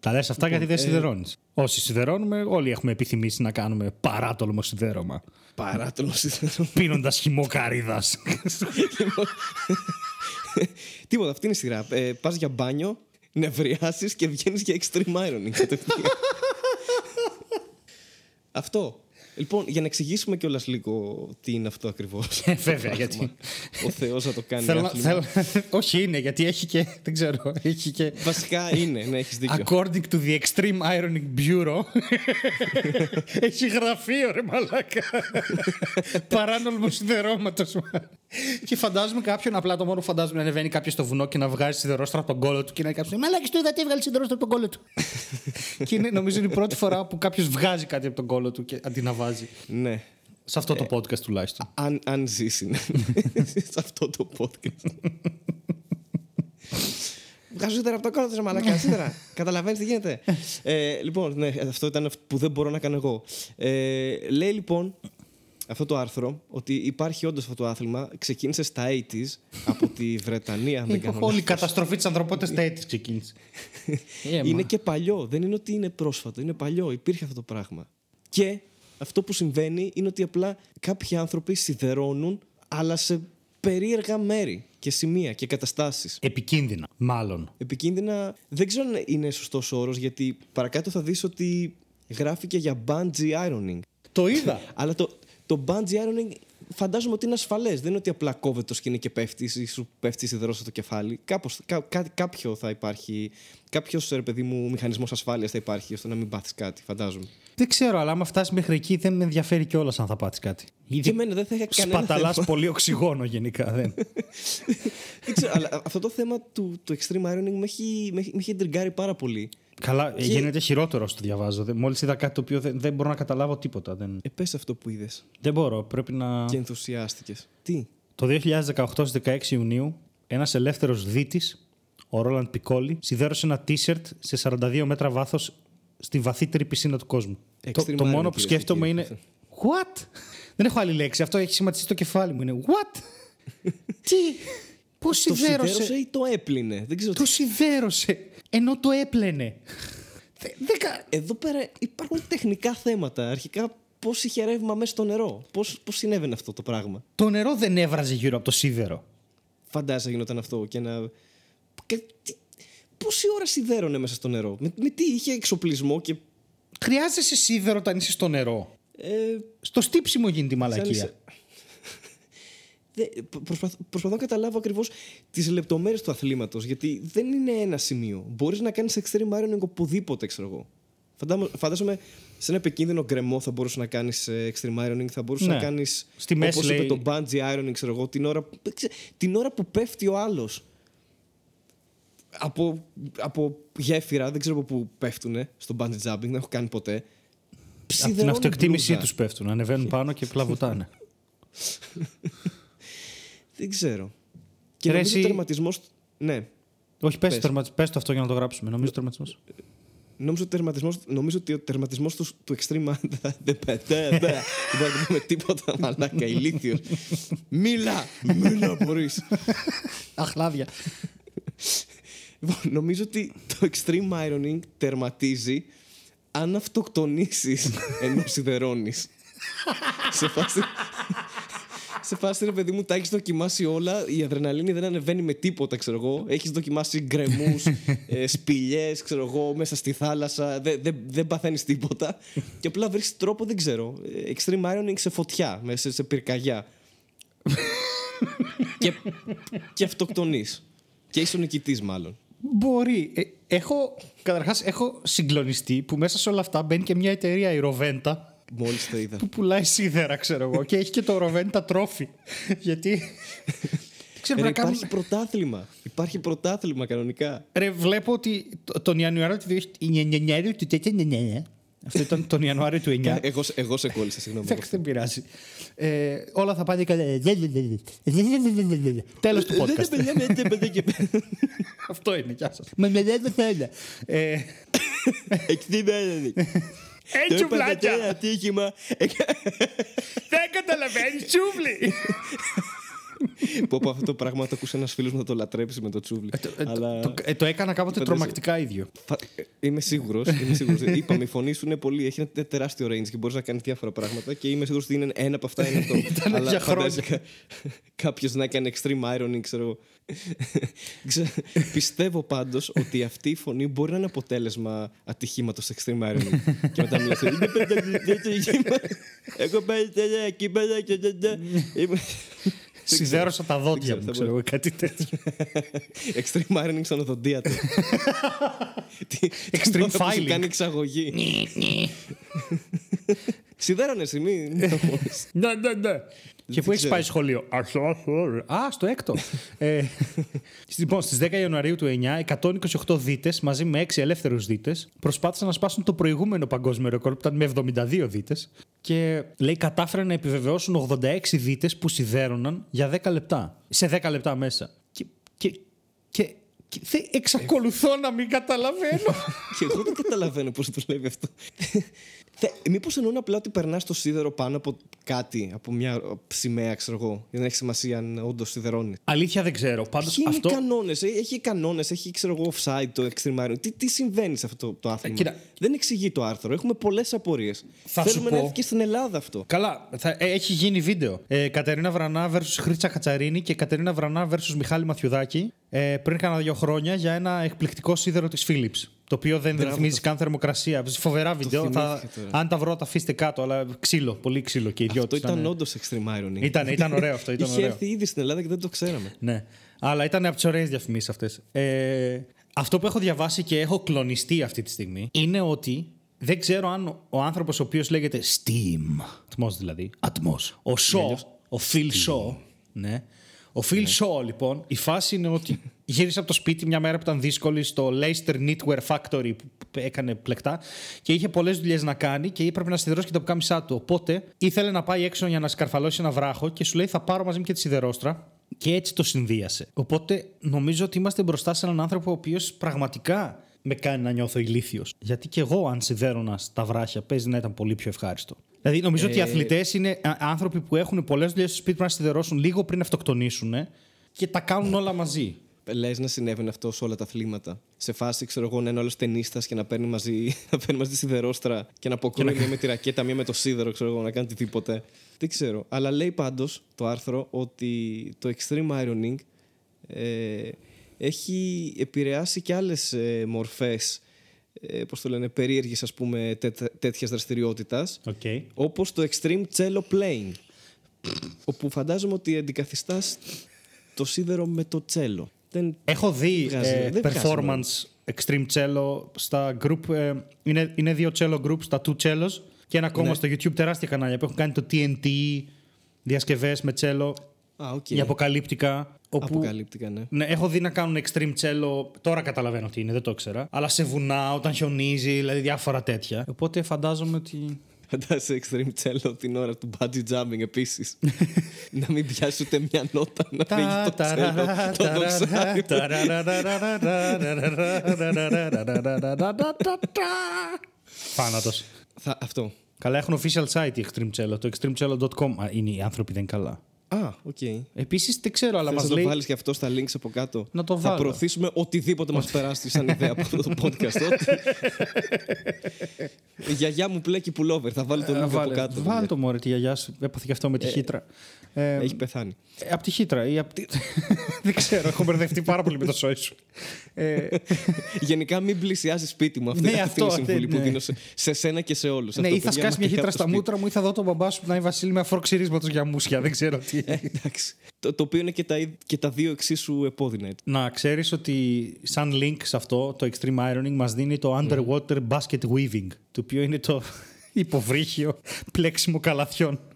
Τα λες αυτά γιατί δεν σιδερώνεις. Όσοι σιδερώνουμε, όλοι έχουμε επιθυμήσει να κάνουμε παράτολμο σιδέρωμα. Παράτολο σιδέρωμα. Πίνοντας χυμό καρύδας. Τίποτα, αυτή είναι η σειρά. Ε, Πας για μπάνιο, νευριάσεις και βγαίνεις για extreme ironing. κατευθείαν. αυτό. Λοιπόν, για να εξηγήσουμε κιόλας λίγο τι είναι αυτό ακριβώς. Ε, Βέβαια, γιατί. Ο Θεός να το κάνει. Θέλω, άθλημα. θέλω, όχι είναι, γιατί έχει και. Δεν ξέρω. Έχει και. Βασικά είναι, ναι, έχεις δίκιο. According to the Extreme Ironing Bureau. έχει γραφείο, ρε μαλάκα. Παράνομο σιδερώματος. και φαντάζομαι κάποιον, απλά το μόνο που φαντάζομαι να ανεβαίνει κάποιος στο βουνό και να βγάζει σιδερόστρα από τον κόλο του και να κάποιο. Μαλάκι του είδα τι έβγαλε σιδερόστρα από τον κόλο του. και είναι, νομίζω είναι η πρώτη φορά που κάποιος βγάζει κάτι από τον κόλο του και αντί να βάζει. Ναι. Σε αυτό το podcast τουλάχιστον. Αν, αν ζήσει ναι. σε αυτό το podcast. Βγάζω σίδερα από το κόλλο του, μαλακά. Σίδερα. Καταλαβαίνεις τι γίνεται. ε, λοιπόν, ναι, αυτό ήταν αυτό που δεν μπορώ να κάνω εγώ. Ε, λέει λοιπόν αυτό το άρθρο ότι υπάρχει όντως αυτό το άθλημα. Ξεκίνησε στα 80s από τη Βρετανία, αν δεν κάνω Όλη η λάθος. καταστροφή της ανθρωπότητας στα έτη ξεκίνησε. Ε, Είναι μα. και παλιό. Δεν είναι ότι είναι πρόσφατο. Είναι παλιό. Υπήρχε αυτό το πράγμα. Και αυτό που συμβαίνει είναι ότι απλά κάποιοι άνθρωποι σιδερώνουν αλλά σε περίεργα μέρη και σημεία και καταστάσεις. Επικίνδυνα, μάλλον. Επικίνδυνα, δεν ξέρω αν είναι σωστός όρος, γιατί παρακάτω θα δεις ότι γράφει και για bungee ironing. Το είδα. Αλλά το, το bungee ironing φαντάζομαι ότι είναι ασφαλές. Δεν είναι ότι απλά κόβεται το σκηνή και πέφτει ή σου πέφτει σιδερός στο κεφάλι. Κάπως, κά, κάτι- κάποιο θα υπάρχει. Κάποιος ρε παιδί μου μηχανισμός ασφάλειας θα υπάρχει ώστε να μην πάθεις κάτι, φαντάζομαι. Δεν ξέρω, αλλά άμα φτάσεις μέχρι εκεί δεν με ενδιαφέρει κιόλας αν θα πάτσει κάτι. Και εμένα δεν θα είχα κανένα Σπαταλάς θέμα. πολύ οξυγόνο γενικά. Δεν. Δεν ξέρω, αλλά αυτό το θέμα του, του extreme ironing με έχει, με έχει, με έχει εντριγκάρει πάρα πολύ. Καλά, γίνεται χειρότερο όσο το διαβάζω. Μόλις είδα κάτι το οποίο δεν, δεν μπορώ να καταλάβω τίποτα. Δεν, Ε, πες αυτό που είδες δεν μπορώ. Πρέπει να. και ενθουσιάστηκες. Τι; Το 2018 στις 16 Ιουνίου, ένας ελεύθερος δίτης, ο Ρόλαντ Πικόλι, σιδέρωσε ένα t-shirt σε 42 μέτρα βάθος στη βαθύτερη πισίνα του κόσμου. Το, Extreme το irony, μόνο που κυρίες σκέφτομαι και είναι. κύριοι. What? Δεν έχω άλλη λέξη. Αυτό έχει σχηματιστεί στο κεφάλι μου. Είναι What? Τι; Πώς Το σιδέρωσε; σιδέρωσε ή το έπλυνε; Δεν ξέρω. Το σιδέρωσε. Ενώ το έπλαινε. Δε- δεν κα- Εδώ πέρα υπάρχουν τεχνικά θέματα. Αρχικά, πώς είχε ρεύμα μέσα στο νερό; Πώς πώς συνέβαινε αυτό το πράγμα; Το νερό δεν έβραζε γύρω από το σίδερο. Φαντάζεσαι γινόταν αυτό και να. Και... τι- Πόση ώρα σιδέρωνε μέσα στο νερό; Με, με τι είχε εξοπλισμό και. Χρειάζεσαι σίδερο όταν είσαι στο νερό. Ε, Στο στύψιμο γίνεται η μαλακία. είσαι- Δε, προσπαθ, προσπαθώ να καταλάβω ακριβώς τις λεπτομέρειες του αθλήματος. Γιατί δεν είναι ένα σημείο. Μπορείς να κάνεις extreme ironing οπουδήποτε, ξέρω εγώ. Φαντάμο- Φαντάζομαι σε ένα επικίνδυνο γκρεμό θα μπορούσες να κάνεις extreme ironing, θα μπορούσες Ναι. να κάνεις. Στη μέση, Όπως είπε λέει- το bungee ironing, ξέρω εγώ, την ώρα, που- ξέ- την ώρα που πέφτει ο άλλος. Από, από γέφυρα, δεν ξέρω από πού πέφτουν στο bungee jumping, δεν έχω κάνει ποτέ. Από την Σιδερώνει αυτοεκτίμησή μπλούζα. τους πέφτουν. Ανεβαίνουν πάνω και πλαβουτάνε. Δεν ξέρω. Και Ρε, νομίζω εσύ- ο τερματισμός. Ναι. Όχι, πες, Πες. τερματι- πες το αυτό για να το γράψουμε. Νομίζω τερματισμός. Νομίζω ότι, ο τερματισμός, νομίζω ότι ο τερματισμός του, του extreme δεν δεν πετέ, δεν μπορεί να πούμε τίποτα μαλάκα, ηλίθιος. Μίλα, μίλα μπορείς. Αχλάδια. Λοιπόν, νομίζω ότι το extreme ironing τερματίζει αν αυτοκτονήσεις ενώ σιδερώνεις. σε φάση... Σε φάση, ρε παιδί μου, τα έχεις δοκιμάσει όλα. Η αδρεναλίνη δεν ανεβαίνει με τίποτα, ξέρω εγώ. Έχεις δοκιμάσει γκρεμούς, ε, σπηλιές, ξέρω εγώ, μέσα στη θάλασσα. Δεν δεν δεν παθαίνεις τίποτα. και απλά βρίσκει τρόπο, δεν ξέρω. ε, Extreme ironing σε φωτιά, μέσα σε πυρκαγιά. και, και αυτοκτονείς. Και είσαι ο νικητής, μάλλον. Μπορεί. Ε, έχω, καταρχάς, έχω συγκλονιστεί που μέσα σε όλα αυτά μπαίνει και μια εταιρεία, η Ροβέντα, Μόλις το είδα. που πουλάει σίδερα, ξέρω εγώ. και έχει και το Ροβέντα τρόφι. Γιατί. Δεν ξέρω, Ρε, πρέπει να κάνουμε- υπάρχει πρωτάθλημα. Υπάρχει πρωτάθλημα κανονικά. Ρε, βλέπω ότι το- τον Ιανουάριο του 2000 του 2009. Αυτό ήταν τον Ιανουάριο του 9. εγώ, εγώ σε κόλλησα, συγγνώμη. Εντάξει, δεν πειράζει. Ε, όλα θα πάνε καλά. Τέλος του podcast. Αυτό είναι. Γεια σας. Με μελέτε θέλει. Ε, Ε, τσουβλάκια! Ένα ατύχημα. Δεν καταλαβαίνεις, τσούβλι! Πω πω αυτό το πράγμα το ακούσει ένας φίλος μου θα το λατρέψει με το τσούβλι. ε, Αλλά το, ε, το έκανα κάποτε Φαντάζεσαι. τρομακτικά ίδιο. φα- ε, είμαι σίγουρος. Είμαι σίγουρος. Είπαμε, η φωνή σου είναι πολύ. Έχει ένα τε- τεράστιο range και μπορείς να κάνεις διάφορα πράγματα και είμαι σίγουρος ότι είναι ένα από αυτά είναι αυτό. Ήταν για χρόνια. κάποιος να έκανε extreme ironing, ξέρω εγώ. Ξέρω- Πιστεύω πάντως ότι αυτή η φωνή μπορεί να είναι αποτέλεσμα ατυχήματος extreme ironing. και μετά μιλάς. «Είναι πέντε ατύχημα. Εγώ πάει τέλεια εκεί πέρα και δεν- δεν». Είμαι- Σιδέρωσα τα δόντια ξέρω, μου, θα ξέρω εγώ, κάτι τέτοιο. Extreme ironing στον οδοντία του. Τι- Extreme την ώρα που σου filing. κάνει εξαγωγή. Σιδέρωνες εσύ, μην το πεις. Ναι, ναι, ναι. Και πού έχεις ξέρω. πάει σχολείο. Α, στο έκτο. ε, λοιπόν, στις 10 Ιανουαρίου του 9, 128 δίτες μαζί με 6 ελεύθερους δίτες προσπάθησαν να σπάσουν το προηγούμενο παγκόσμιο ρεκόρ που ήταν με 72 δίτες. Και λέει κατάφεραν να επιβεβαιώσουν 86 δίτες που σιδέρωναν για 10 λεπτά. Σε 10 λεπτά μέσα. Και, και, και Και θε- εξακολουθώ να μην καταλαβαίνω. Και εγώ δεν καταλαβαίνω πώς δουλεύει αυτό. Μήπως εννοούν απλά ότι περνάς το σίδερο πάνω από κάτι, από μια σημαία, ξέρω εγώ. Δεν έχει σημασία αν όντως σιδερώνει. Αλήθεια δεν ξέρω. Πάντως Ποιοι είναι αυτό. οι κανόνε, έχει κανόνες, έχει ξέρω εγώ offside το extreme iron. Τι, τι συμβαίνει σε αυτό το, το άθλημα; κοίτα. Δεν εξηγεί το άρθρο. Έχουμε πολλές απορίες. Θα σου Θέλουμε πω- να έρθει και στην Ελλάδα αυτό. Καλά, θα, ε, έχει γίνει βίντεο. Ε, Κατερίνα Βρανά versus Χρήτσα Κατσαρίνη και Κατερίνα Βρανά versus Μιχάλη Μαθιουδάκη ε, πριν κάνα δύο χρόνια για ένα εκπληκτικό σίδερο της Philips. Το οποίο δεν Μπράβο, ρυθμίζει το- καν θερμοκρασία. Φοβερά βίντεο. Θα, θυμήθηκα τώρα. αν τα βρω, τα αφήστε κάτω. Αλλά ξύλο, πολύ ξύλο και οι δυο Αυτό τους ήταν όντως extreme ironing. Ήταν, ήταν ωραίο αυτό. Ήταν Είχε ωραίο. έρθει ήδη στην Ελλάδα και δεν το ξέραμε. Ναι. Αλλά ήταν από τις ωραίες διαφημίσεις αυτές. Ε, αυτό που έχω διαβάσει και έχω κλονιστεί αυτή τη στιγμή είναι ότι δεν ξέρω αν ο άνθρωπος ο οποίος λέγεται Steam. Ατμό δηλαδή. Ατμό. Ο Σο, ο Phil Shaw. Ναι. Ο Phil Shaw, λοιπόν, η φάση είναι ότι γύρισε από το σπίτι μια μέρα που ήταν δύσκολη στο Leicester Knitwear Factory που έκανε πλεκτά και είχε πολλές δουλειές να κάνει και έπρεπε να σιδερώσει και τα πουκάμισά του. Οπότε ήθελε να πάει έξω για να σκαρφαλώσει ένα βράχο και σου λέει θα πάρω μαζί μου και τη σιδερόστρα και έτσι το συνδύασε. Οπότε νομίζω ότι είμαστε μπροστά σε έναν άνθρωπο ο οποίος πραγματικά με κάνει να νιώθω ηλίθιος. Γιατί και εγώ, αν σιδέρωνα στα βράχια, παίζει να ήταν πολύ πιο ευχάριστο. Δηλαδή, νομίζω ότι οι αθλητές είναι α- άνθρωποι που έχουν πολλές δουλειές στο σπίτι που να σιδερώσουν λίγο πριν αυτοκτονήσουν ε, και τα κάνουν όλα μαζί. Λες να συνέβαινε αυτό σε όλα τα αθλήματα. Σε φάση, ξέρω εγώ, να είναι όλος ταινίστα και να παίρνει μαζί, να παίρνει μαζί τη σιδερόστρα και να αποκρούει μία με τη ρακέτα, μία με το σίδερο, ξέρω εγώ, να κάνει οτιδήποτε. Δεν ξέρω. Αλλά λέει πάντως το άρθρο ότι το extreme ironing ε, έχει επηρεάσει και άλλες ε, μορφές. Ε, πώς το λένε, περίεργης ας πούμε τέ, τέτοιας δραστηριότητας Okay. όπως το extreme cello playing όπου φαντάζομαι ότι αντικαθιστάς το σίδερο με το τσέλο. Δεν... Έχω δει βγάζει, ε, δεν βγάζει performance extreme cello στα group. ε, είναι, είναι δύο cello groups, τα 2Cellos και ένα ακόμα Ναι. στο YouTube τεράστια κανάλια που έχουν κάνει το TNT, διασκευές με cello, Α, οκ. οι Apocalyptica. Όπου Apocalyptica, ναι. Ναι, έχω δει να κάνουν extreme cello. Τώρα καταλαβαίνω τι είναι, δεν το ήξερα. Αλλά σε βουνά, όταν χιονίζει, δηλαδή διάφορα τέτοια. Οπότε φαντάζομαι ότι. Φαντάζεσαι extreme cello την ώρα του bungee jumping επίσης. να μην πιάσει ούτε μια νότα να φύγει το cello. Το δοξάρι. Θάνατο. Θα- Αυτό. Καλά, έχουν official site οι Extreme Cello. Το extremecello.com. Α, είναι οι άνθρωποι δεν είναι καλά. Α, οκ. Επίσης δεν ξέρω, αλλά Θες μας να το λέει. βάλεις και αυτό στα links από κάτω. Να το Θα βάλω. προωθήσουμε οτιδήποτε μας περάσει σαν ιδέα από αυτό το podcast. Ό,τι- Η γιαγιά μου πλέκει pullover. Θα βάλω το link από Βάλε, κάτω. βάλε το μωρέ τη γιαγιά σου. Έπαθε και αυτό με τη χύτρα. Ε, Έχει πεθάνει. ε, από τη χύτρα ή από τη... δεν ξέρω, έχω μπερδευτεί πάρα πολύ με το σόι σου. Ε, Γενικά μην πλησιάζει σπίτι μου. Αυτή, Ναι, αυτή αυτό, είναι η συμβουλή ναι. που δίνω σε, σε σένα και σε όλους. ναι, ή θα σκάσει μια χύτρα στα μούτρα μου ή θα δω τον μπαμπά σου που να είναι Βασίλη με αφοροξυρίσματος για μουσια. Δεν ξέρω τι. Εντάξει. Το, το οποίο είναι και τα, ί- και τα δύο εξίσου επώδυνα. έτσι. Να ξέρεις ότι σαν link σε αυτό το extreme ironing μας δίνει το underwater basket weaving, το οποίο είναι το υποβρύχιο πλέξιμο καλαθιών.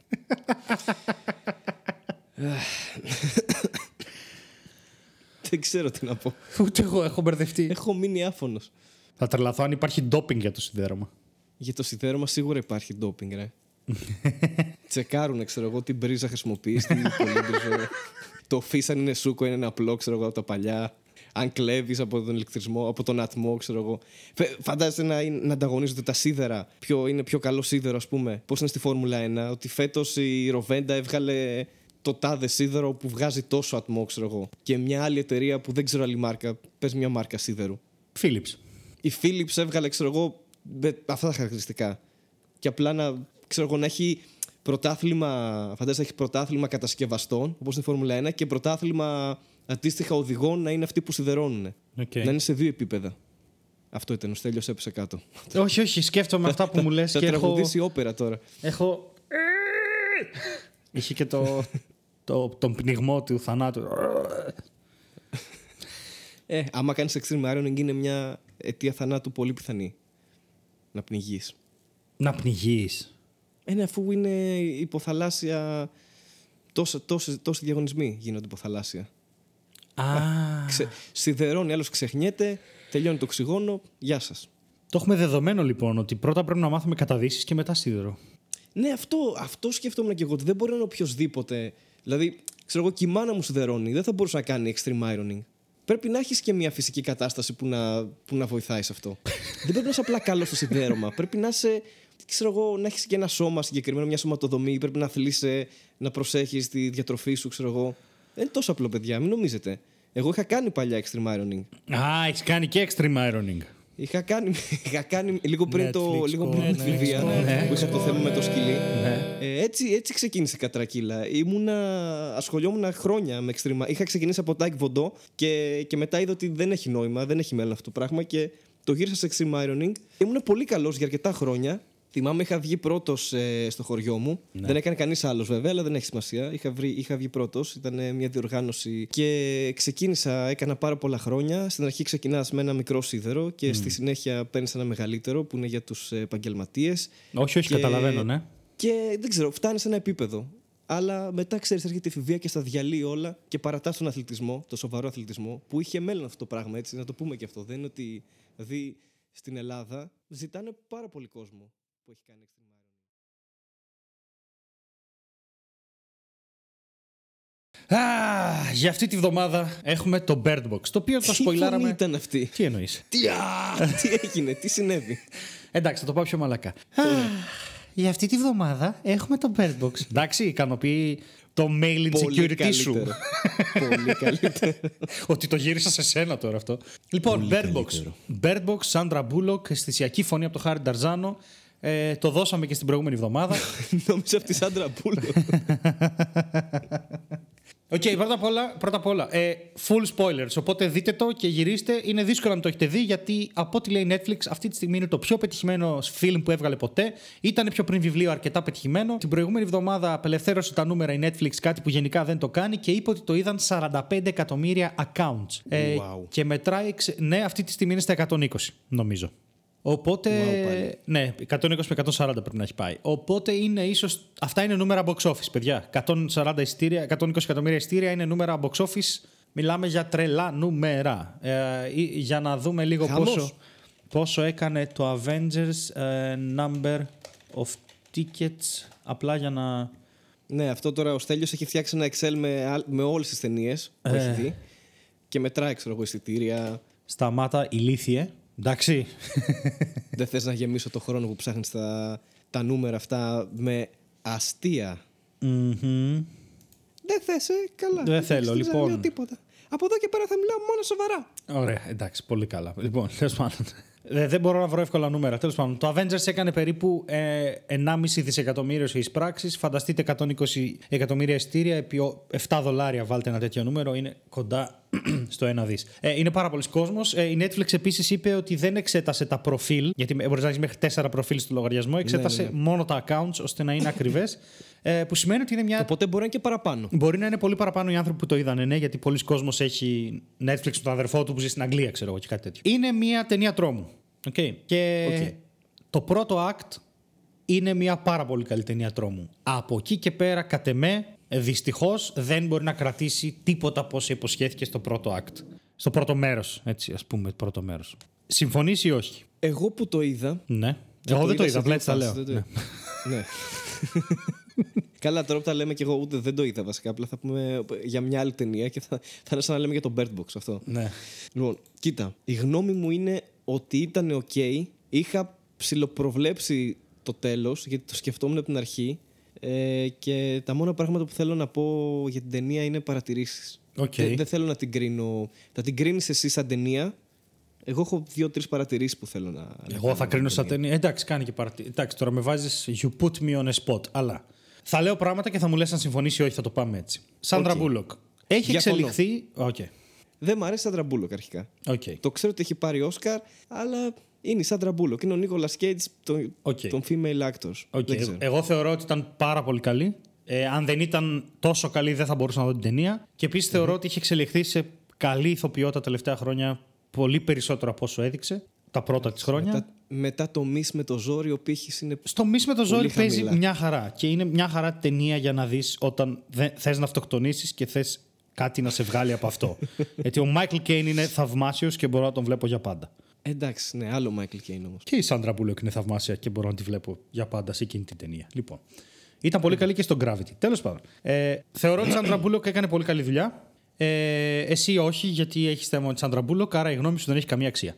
Δεν ξέρω τι να πω. Ούτε εγώ έχω μπερδευτεί. Έχω μείνει άφωνος. Θα τρελαθώ αν υπάρχει ντόπινγκ για το σιδέρωμα. Για το σιδέρωμα σίγουρα υπάρχει ντόπινγκ, ρε. Τσεκάρουν, ξέρω εγώ, τι μπρίζα χρησιμοποιείς, τι πολύ μπρίζα. το φύσαν είναι σούκο, είναι ένα απλό, ξέρω εγώ, από τα παλιά. Αν κλέβεις από τον ηλεκτρισμό, από τον ατμό, ξέρω εγώ. Φε- Φαντάζεσαι να, είναι- να ανταγωνίζονται τα σίδερα. Ποιο είναι πιο καλό σίδερο, ας πούμε. Πώς είναι στη Φόρμουλα 1. Ότι φέτος η Ροβέντα έβγαλε το τάδε σίδερο που βγάζει τόσο ατμό, ξέρω εγώ. Και μια άλλη εταιρεία που δεν ξέρω άλλη μάρκα. Πες μια μάρκα σίδερου. Philips. Η Philips έβγαλε, ξέρω εγώ, με αυτά τα χαρακτηριστικά. Και απλά να, ξέρω εγώ, να έχει πρωτάθλημα, φαντάζεσαι να έχει πρωτάθλημα κατασκευαστών, όπως είναι η Φόρμουλα 1, και πρωτάθλημα αντίστοιχα οδηγών να είναι αυτοί που σιδερώνουν. Οκ. Να είναι σε δύο επίπεδα. Αυτό ήταν, ο Στέλιος έπεσε κάτω. όχι, όχι, σκέφτομαι αυτά που μου λες Θα και έχω. τραγουδήσει όπερα τώρα. Έχω. Είχε και το, το, τον πνιγμό του θανάτου. Ε, άμα κάνεις extreme ironing είναι μια αιτία θανάτου πολύ πιθανή. Να πνιγείς. Να πνιγείς. Ε, ναι, αφού είναι υποθαλάσσια... Τόσα, τόσοι, τόσοι διαγωνισμοί γίνονται υποθαλάσσια. Α. Ξε... Σιδερώνει, άλλος ξεχνιέται, τελειώνει το οξυγόνο, γεια σας. Το έχουμε δεδομένο λοιπόν ότι πρώτα πρέπει να μάθουμε καταδύσεις και μετά σίδερο. Ναι, αυτό, αυτό σκέφτομαι και εγώ. Ότι δεν μπορεί να είναι οποιοδήποτε. Δηλαδή, ξέρω εγώ, και η μάνα μου σιδερώνει. Δεν θα μπορούσε να κάνει extreme ironing. πρέπει να έχεις και μια φυσική κατάσταση που να, που να βοηθάει σε αυτό. Δεν πρέπει να είσαι απλά καλός στο σιδέρωμα. Πρέπει να είσαι. Ξέρω εγώ, να έχεις και ένα σώμα συγκεκριμένο, μια σωματοδομή. Πρέπει να αθλείσαι, να προσέχεις τη διατροφή σου, ξέρω εγώ. Δεν είναι τόσο απλό, παιδιά, μην νομίζετε. Εγώ είχα κάνει παλιά extreme ironing. Α, έχεις κάνει και extreme ironing. Είχα κάνει, είχα κάνει λίγο πριν το Netflix, λίγο πω, πριν τη ναι, Βιβία ναι, που είχα το θέμα με το σκυλί. Ναι. Ε, έτσι, έτσι ξεκίνησε η κατρακύλα. Ήμουνα, ασχολιόμουν χρόνια με extreme. Είχα ξεκινήσει από Taekwondo Βοντό και, και μετά είδα ότι δεν έχει νόημα, δεν έχει μέλλον αυτό το πράγμα και το γύρισα σε extreme ironing. Ήμουν πολύ καλός για αρκετά χρόνια. Θυμάμαι είχα βγει πρώτος ε, στο χωριό μου. Δεν έκανε κανείς άλλος βέβαια, αλλά δεν έχει σημασία. Είχα, βρει, είχα βγει πρώτος. Ήταν ε, μια διοργάνωση και ξεκίνησα, έκανα πάρα πολλά χρόνια. Στην αρχή ξεκινάς με ένα μικρό σίδερο και στη συνέχεια παίρνεις ένα μεγαλύτερο που είναι για τους επαγγελματίες. Όχι, όχι, Και- καταλαβαίνω, ναι. Και δεν ξέρω, φτάνει σε ένα επίπεδο. Αλλά μετά ξέρεις, έρχεται η εφηβεία και στα διαλύει όλα και παρατάς τον αθλητισμό, το σοβαρό αθλητισμό, που είχε μέλλον αυτό το πράγμα, έτσι, να το πούμε και αυτό. Δεν είναι ότι. Δηλαδή, στην Ελλάδα ζητάνε πάρα πολύ κόσμο που έχει κάνει extreme ironing. Α, για αυτή τη βδομάδα έχουμε το Bird Box. Το οποίο το Τι φωνή σποιλάραμε. ήταν αυτή; Τι εννοείς; Τι, α, τι έγινε, τι συνέβη; Εντάξει, θα το πάω πιο μαλακά. Για αυτή τη βδομάδα έχουμε το Bird Box. Εντάξει, ικανοποιεί το mail Πολύ insecurity σου. καλύτερο. πολύ καλύτερο. Ό,τι το γύρισα σε σένα τώρα αυτό. Λοιπόν, Bird Box. Bird Box, Sandra Bullock, αισθησιακή φωνή από το Χάρη Νταρζάνο. Ε, το δώσαμε και στην προηγούμενη εβδομάδα. Νόμιζα αυτή η Σάντρα Μπούλοκ. Οκ, πρώτα απ' όλα, πρώτα απ' όλα ε, full spoilers. Οπότε δείτε το και γυρίστε. Είναι δύσκολο να το έχετε δει γιατί από ό,τι λέει Netflix αυτή τη στιγμή είναι το πιο πετυχημένο φιλμ που έβγαλε ποτέ. Ήταν πιο πριν βιβλίο αρκετά πετυχημένο. Την προηγούμενη εβδομάδα απελευθέρωσε τα νούμερα η Netflix, κάτι που γενικά δεν το κάνει και είπε ότι το είδαν 45 εκατομμύρια accounts. Ε, Wow. Και μετράει, ξε- ναι, αυτή τη στιγμή είναι στα 120, νομίζω. Οπότε. Wow, πάλι. ναι, 120 με 140 πρέπει να έχει πάει. Οπότε είναι ίσως. Αυτά είναι νούμερα box office, παιδιά. 140 ειστήρια, 120 εκατομμύρια ειστήρια είναι νούμερα box office. Μιλάμε για τρελά νούμερα. Ε, ή- για να δούμε λίγο Χαμός. πόσο, πόσο έκανε το Avengers ε, number of tickets. Απλά για να. Ναι, αυτό τώρα ο Στέλιος έχει φτιάξει ένα Excel με, α- με όλες τις ταινίες που έχει δει και μετράει, ξέρω εγώ, εισιτήρια. Σταμάτα ηλίθιε. Εντάξει. Δεν θες να γεμίσω το χρόνο που ψάχνεις τα, τα νούμερα αυτά με αστεία; Μμμ. Δεν θες, ε, καλά. Δεν Εντάξει, θέλω, δεν λοιπόν. ξαναλέω τίποτα. Από εδώ και πέρα θα μιλάω μόνο σοβαρά. Ωραία, εντάξει, πολύ καλά. Λοιπόν, τέλος πάντων. Ε, δεν μπορώ να βρω εύκολα νούμερα. Τέλος πάντων, το Avengers έκανε περίπου ε, 1,5 δισεκατομμύριο σε εισπράξεις. Φανταστείτε 120 εκατομμύρια εισιτήρια επί ο- 7 δολάρια. Βάλτε ένα τέτοιο νούμερο, είναι κοντά στο 1 δις. Ε, είναι πάρα πολύς κόσμος. Ε, η Netflix επίσης είπε ότι δεν εξέτασε τα προφίλ, γιατί μπορείς να έχεις μέχρι 4 προφίλ στο λογαριασμό. Εξέτασε μόνο τα accounts ώστε να είναι ακριβές. Ε, που σημαίνει ότι είναι μια Οπότε μπορεί να είναι και παραπάνω. Μπορεί να είναι πολύ παραπάνω οι άνθρωποι που το είδαν, ναι, γιατί πολύς κόσμος έχει Netflix με τον αδερφό του που ζει στην Αγγλία, ξέρω εγώ και κάτι τέτοιο. Είναι μια ταινία τρόμου. Okay. Και Οκ. το πρώτο act είναι μια πάρα πολύ καλή ταινία τρόμου. Από εκεί και πέρα, κατ' εμέ, δυστυχώς δεν μπορεί να κρατήσει τίποτα από όσα υποσχέθηκε στο πρώτο act. Στο πρώτο μέρος, έτσι, ας πούμε, το πρώτο μέρος. Συμφωνείς ή όχι; Εγώ που το είδα. Ναι. Εγώ δεν το σε είδα, απλά δύο έτσι τα λέω. φάσεις, δεν Ναι. το- ναι. Καλά, τώρα που τα λέμε και εγώ ούτε δεν το είδα βασικά. Απλά θα πούμε για μια άλλη ταινία και θα, θα είναι σαν να λέμε για το Bird Box αυτό. ναι. Λοιπόν, κοίτα, η γνώμη μου είναι ότι ήταν ok. Είχα ψιλοπροβλέψει το τέλος, γιατί το σκεφτόμουν από την αρχή. Ε, και τα μόνα πράγματα που θέλω να πω για την ταινία είναι παρατηρήσεις. Οκ. Δεν, δεν θέλω να την κρίνω. Θα την κρίνεις εσύ σαν ταινία. Εγώ έχω δύο-τρεις παρατηρήσεις που θέλω να. να Εγώ κάνω θα για κρίνω την σαν ταινία. ταινία. Εντάξει, κάνει και παρατή. Εντάξει, τώρα με βάζεις. You put me on a spot. Αλλά θα λέω πράγματα και θα μου λες αν συμφωνείς ή όχι, θα το πάμε έτσι. Σάντρα Οκ. Μπούλοκ. Έχει Διαφωνώ. εξελιχθεί. Οκ. Δεν μ' αρέσει η Σάντρα Μπούλοκ αρχικά. Οκ. Το ξέρω ότι έχει πάρει Όσκαρ, αλλά είναι η Σάντρα Μπούλοκ. Είναι ο Νίκολας Κέιτζ των, Οκ. των female actors. Οκ. Δεν ξέρω. Εγώ θεωρώ ότι ήταν πάρα πολύ καλή. Ε, αν δεν ήταν τόσο καλή, δεν θα μπορούσα να δω την ταινία. Και επίσης θεωρώ ότι είχε εξελιχθεί σε καλή ηθοποιό τα τελευταία χρόνια πολύ περισσότερο από όσο έδειξε τα πρώτα της χρόνια. Μετά, μετά το μη με το ζόρι, ο πήχης είναι. Στο μη με το ζόρι Πολύ παίζει χαμηλά. μια χαρά. Και είναι μια χαρά ταινία για να δεις όταν θες να αυτοκτονήσεις και θες κάτι να σε βγάλει από αυτό. Γιατί ο Μάικλ Κέιν είναι θαυμάσιος και μπορώ να τον βλέπω για πάντα. Εντάξει, ναι, άλλο Μάικλ Κέιν όμως. Και η Σάντρα Μπούλοκ είναι θαυμάσια και μπορώ να τη βλέπω για πάντα σε εκείνη την ταινία. Λοιπόν. Ήταν πολύ καλή και στο Gravity. Τέλος πάντων. Ε, θεωρώ ότι η Σάντρα Μπούλοκ έκανε πολύ καλή δουλειά. Ε, εσύ όχι, γιατί έχεις θέμα με τη Σάντρα Μπούλοκ, άρα η γνώμη σου δεν έχει καμία αξία.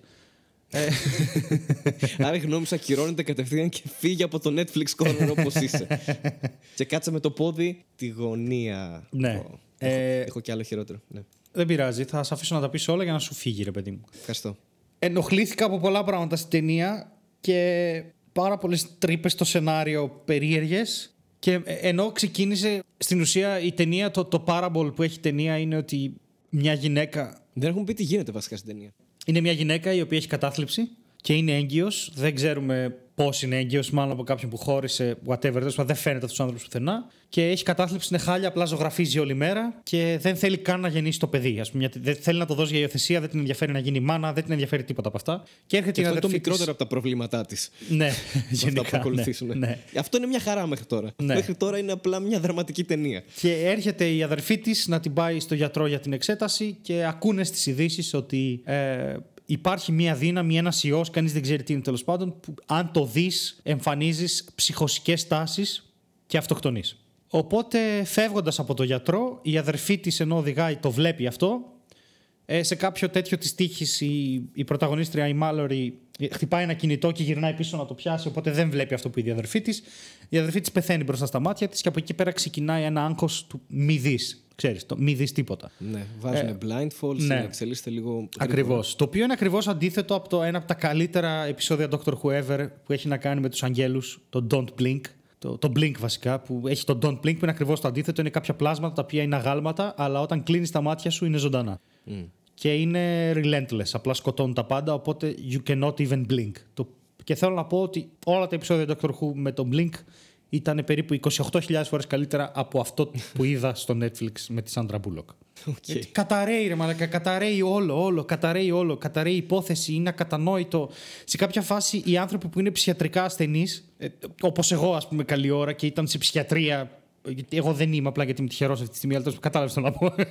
Άρα η γνώμη σου ακυρώνεται κατευθείαν και φύγει από το Netflix corner όπως είσαι. και κάτσε με το πόδι τη γωνία. Ναι. Ω, Ε, έχω, έχω κι άλλο χειρότερο. Ναι. Δεν πειράζει, θα σε αφήσω να τα πεις όλα για να σου φύγει, ρε παιδί μου. Ευχαριστώ. Ενοχλήθηκα από πολλά πράγματα στην ταινία και πάρα πολλές τρύπες στο σενάριο περίεργες. Και ε, ενώ ξεκίνησε, στην ουσία η ταινία, το, το parable που έχει η ταινία είναι ότι μια γυναίκα Δεν έχουμε πει τι γίνεται βασικά στην ταινία. Είναι μια γυναίκα η οποία έχει κατάθλιψη και είναι έγκυος. Δεν ξέρουμε πώς είναι έγκυος, μάλλον από κάποιον που χώρισε, whatever. τέλος πάντων, Δεν φαίνεται αυτού τους άνθρωπου πουθενά. Και έχει κατάθλιψη, είναι χάλια, απλά ζωγραφίζει όλη μέρα και δεν θέλει καν να γεννήσει το παιδί. Ας πούμε, γιατί δεν θέλει να το δώσει για υιοθεσία, δεν την ενδιαφέρει να γίνει μάνα, δεν την ενδιαφέρει τίποτα από αυτά. Και έρχεται Και η αυτό είναι το αδερφή της- μικρότερο από τα προβλήματά της. Ναι, Αυτά που γενικά. θα ναι, ακολουθήσουν. ναι. Αυτό είναι μια χαρά μέχρι τώρα. Ναι. Μέχρι τώρα είναι απλά μια δραματική ταινία. Και έρχεται η αδερφή της να την πάει στο γιατρό για την εξέταση και ακούνε στις ειδήσεις ότι ε, υπάρχει μία δύναμη, ένας ιός, κανείς δεν ξέρει τι είναι τέλος πάντων, που αν το δεις, εμφανίζεις ψυχοσικές τάσεις και αυτοκτονείς. Οπότε φεύγοντας από το γιατρό, η αδερφή της ενώ οδηγάει το βλέπει αυτό. Ε, σε κάποιο τέτοιο της τύχης η, η πρωταγωνίστρια, η Μάλορη, χτυπάει ένα κινητό και γυρνάει πίσω να το πιάσει, οπότε δεν βλέπει αυτό που είδε η αδερφή της. Η αδερφή της πεθαίνει μπροστά στα μάτια της και από εκεί πέρα ξεκινάει ένα άγχος του μη δεις. Ξέρεις, το μη δεις τίποτα. Ναι, βάζουν blindfolds, ναι. ναι. εξελίσσεται λίγο. Ακριβώς. Το οποίο είναι ακριβώς αντίθετο από το ένα από τα καλύτερα επεισόδια Dr. Whoever που έχει να κάνει με τους αγγέλους, το Don't Blink. Το, το Blink βασικά, που έχει το Don't Blink που είναι ακριβώς το αντίθετο. Είναι κάποια πλάσματα τα οποία είναι αγάλματα, αλλά όταν κλείνεις τα μάτια σου είναι ζωντανά. Και είναι relentless, απλά σκοτώνουν τα πάντα, οπότε you cannot even blink. Το, και θέλω να πω ότι όλα τα επεισόδια Doctor Who με το Blink ήταν περίπου 28.000 φορές καλύτερα από αυτό που είδα στο Netflix με τη Sandra Bullock. Γιατί καταραίει ρε μαλακα, καταραίει όλο, όλο, καταραίει όλο, καταραίει η υπόθεση, είναι ακατανόητο. Σε κάποια φάση οι άνθρωποι που είναι ψυχιατρικά ασθενείς, ε, όπως εγώ ας πούμε καλή ώρα και ήταν σε ψυχιατρία, γιατί εγώ δεν είμαι απλά γιατί είμαι τυχερός αυτή τη στιγμή, αλλά τέλος πάντων, κατάλαβες το να πω.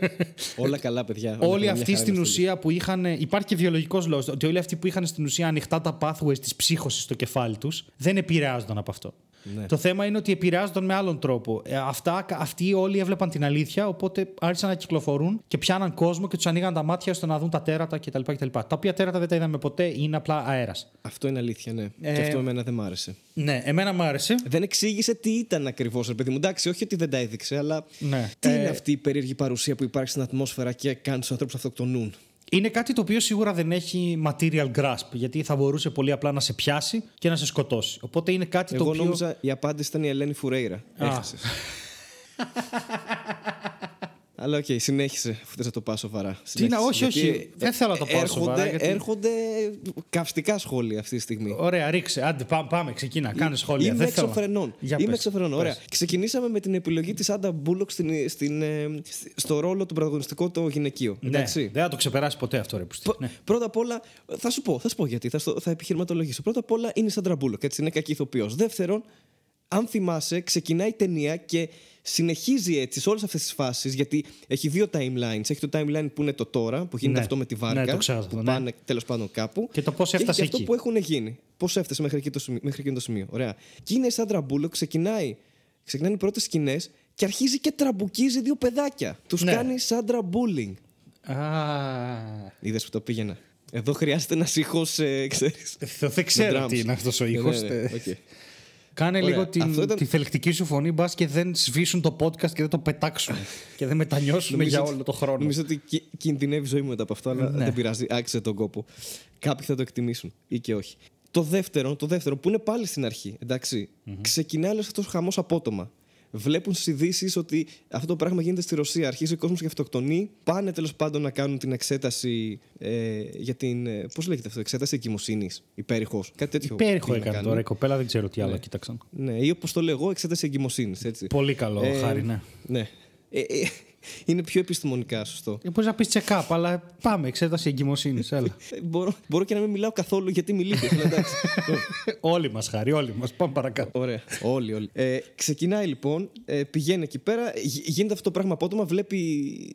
Όλα καλά, παιδιά. Όλα όλοι καλά, αυτοί μια χαρά στην είμαστε. ουσία που είχαν. Υπάρχει και βιολογικός λόγος. Ότι όλοι αυτοί που είχαν στην ουσία ανοιχτά τα pathways της ψύχωσης στο κεφάλι τους δεν επηρεάζονταν από αυτό. Ναι. Το θέμα είναι ότι επηρεάζονταν με άλλον τρόπο. Ε, αυτά, αυτοί όλοι έβλεπαν την αλήθεια, οπότε άρχισαν να κυκλοφορούν και πιάναν κόσμο και τους ανοίγαν τα μάτια ώστε να δουν τα τέρατα κτλ. κτλ. Τα οποία τέρατα δεν τα είδαμε ποτέ, είναι απλά αέρας. Αυτό είναι αλήθεια, ναι. Ε, Και αυτό εμένα δεν μ' άρεσε. Ναι, εμένα μου άρεσε. Δεν εξήγησε τι ήταν ακριβώς, ρε παιδί μου. Εντάξει, όχι ότι δεν τα έδειξε, αλλά. Ναι. Τι Ε, είναι αυτή η περίεργη παρουσία που υπάρχει στην ατμόσφαιρα και κάνει του ανθρώπους αυτοκτονούν; Είναι κάτι το οποίο σίγουρα δεν έχει material grasp, γιατί θα μπορούσε πολύ απλά να σε πιάσει και να σε σκοτώσει. Οπότε είναι κάτι το Εγώ οποίο. νόμιζα η απάντηση ήταν η Ελένη Φουρέιρα. Α. Έχασες. Αλλά οκ, συνέχισε αφού θες να το πάω σοβαρά. Τι να, όχι, Γιατί όχι, δεν θέλω να το πάω έρχονται, σοβαρά, γιατί- Έρχονται καυστικά σχόλια αυτή τη στιγμή. Ωραία, ρίξε. Άντε, πάμε, πάμε ξεκινά. Κάνε σχόλια. Είμαι δεν θέλω. έξω φρενών. Για Είμαι πες, έξω φρενών. πες. Ωραία. Ξεκινήσαμε με την επιλογή της Σάντρα Μπούλοκ στην, στην, ε, στο ρόλο του πρωταγωνιστικού το γυναικείο. Ναι, Εντάξει. δεν θα το ξεπεράσει ποτέ αυτό, ρε. Που Π- ναι. Πρώτα απ' όλα, θα σου πω, θα σου πω γιατί, θα, στο, θα επιχειρηματολογήσω. Πρώτα απ' όλα είναι η Σάντρα Μπούλοκ, έτσι, είναι κακή ηθοποιός. Δεύτερον, αν θυμάσαι, ξεκινάει η ταινία και συνεχίζει έτσι σε όλες αυτές τις φάσεις, γιατί έχει δύο timelines. Έχει το timeline που είναι το τώρα, που γίνεται Ναι. αυτό με τη βάρκα, Ναι, το ξέρω αυτό, που ναι. πάνε τέλος πάντων κάπου. Και το πώς έφτασε και αυτό εκεί. που έχουν γίνει. Πώς έφτασε μέχρι, εκεί το σημείο, μέχρι εκείνο το σημείο. Ωραία. Και είναι η Σάντρα Μπούλοκ, ξεκινάει, ξεκινάνε οι πρώτες σκηνές και αρχίζει και τραμπουκίζει δύο παιδάκια. Τους Ναι. κάνει Sandra Bullying. Α, Είδες που το πήγαινα. Εδώ χρειάζεται ένα ήχο, ε, ξέρεις. th- δεν ξέρω τι είναι αυτός ο ήχος. Ναι, ναι, οκ. Κάνε Ωραία, λίγο την, αυτό ήταν- τη θελκτική σου φωνή, μπας και δεν σβήσουν το podcast και δεν το πετάξουν. και δεν μετανιώσουμε Νομίζω για ότι- όλο το χρόνο. Νομίζω ότι κι- κινδυνεύει η ζωή μου μετά από αυτό, αλλά Ναι. δεν πειράζει. Άξιζε τον κόπο. Κάποιοι θα το εκτιμήσουν ή και όχι. Το δεύτερο, το δεύτερο που είναι πάλι στην αρχή, εντάξει, ξεκινάει όλος αυτός ο χαμός απότομα. Βλέπουν στις ειδήσεις ότι αυτό το πράγμα γίνεται στη Ρωσία. Αρχίζει ο κόσμος και αυτοκτονεί. Πάνε τέλος πάντων να κάνουν την εξέταση ε, για την. Πώς λέγεται αυτό, εξέταση εγκυμοσύνης. Υπέρηχος. Κάτι τέτοιο. Υπέρηχο πήγε να έκανε κάνουν. τώρα η κοπέλα, δεν ξέρω τι άλλο κοίταξαν. Ναι, ή όπως το λέω εγώ, εξέταση εγκυμοσύνης. Πολύ καλό, Ε, χάρη, ναι. Ναι. Ε, ε, είναι πιο επιστημονικά σωστό. Μπορείς να πεις check-up, αλλά πάμε, εξέταση εγκυμοσύνης. Έλα. Ε, μπορώ, μπορώ και να μην μιλάω καθόλου γιατί μιλείτε. αλλά εντάξει. όλοι μας, Χάρη, όλοι μας. Πάμε παρακάτω. Ωραία. Όλοι, όλοι. Ε, ξεκινάει λοιπόν, ε, πηγαίνει εκεί πέρα, γι- γίνεται αυτό το πράγμα απότομα. Βλέπει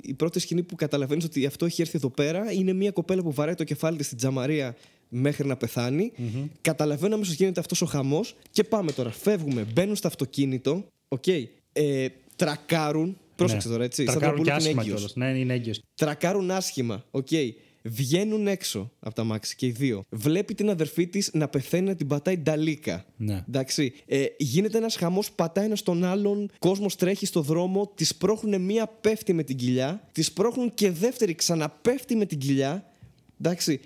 η πρώτη σκηνή που καταλαβαίνεις ότι αυτό έχει έρθει εδώ πέρα. Είναι μια κοπέλα που βαράει το κεφάλι της στην τζαμαρία μέχρι να πεθάνει. Καταλαβαίνω αμέσως γίνεται αυτός ο χαμός. Και πάμε τώρα. Φεύγουμε, μπαίνουν στο αυτοκίνητο. Οκ. Ε, τρακάρουν. Πρόσεξε τώρα, έτσι. Η Σάντρα Τρακάρουν και Μπούλοκ είναι άσχημα έγκυος. κιόλας. Ναι, είναι έγκυος. Τρακάρουν άσχημα. Οκ. Βγαίνουν έξω από τα μάξι και οι δύο. Βλέπει την αδερφή της να πεθαίνει να την πατάει νταλίκα. Ναι. Εντάξει. Ε, γίνεται ένας χαμός, πατάει ένας τον άλλον. Κόσμος τρέχει στο δρόμο. Της σπρώχνουν μία, πέφτει με την κοιλιά. Της σπρώχνουν και δεύτερη, ξαναπέφτει με την κοιλιά. Εντάξει.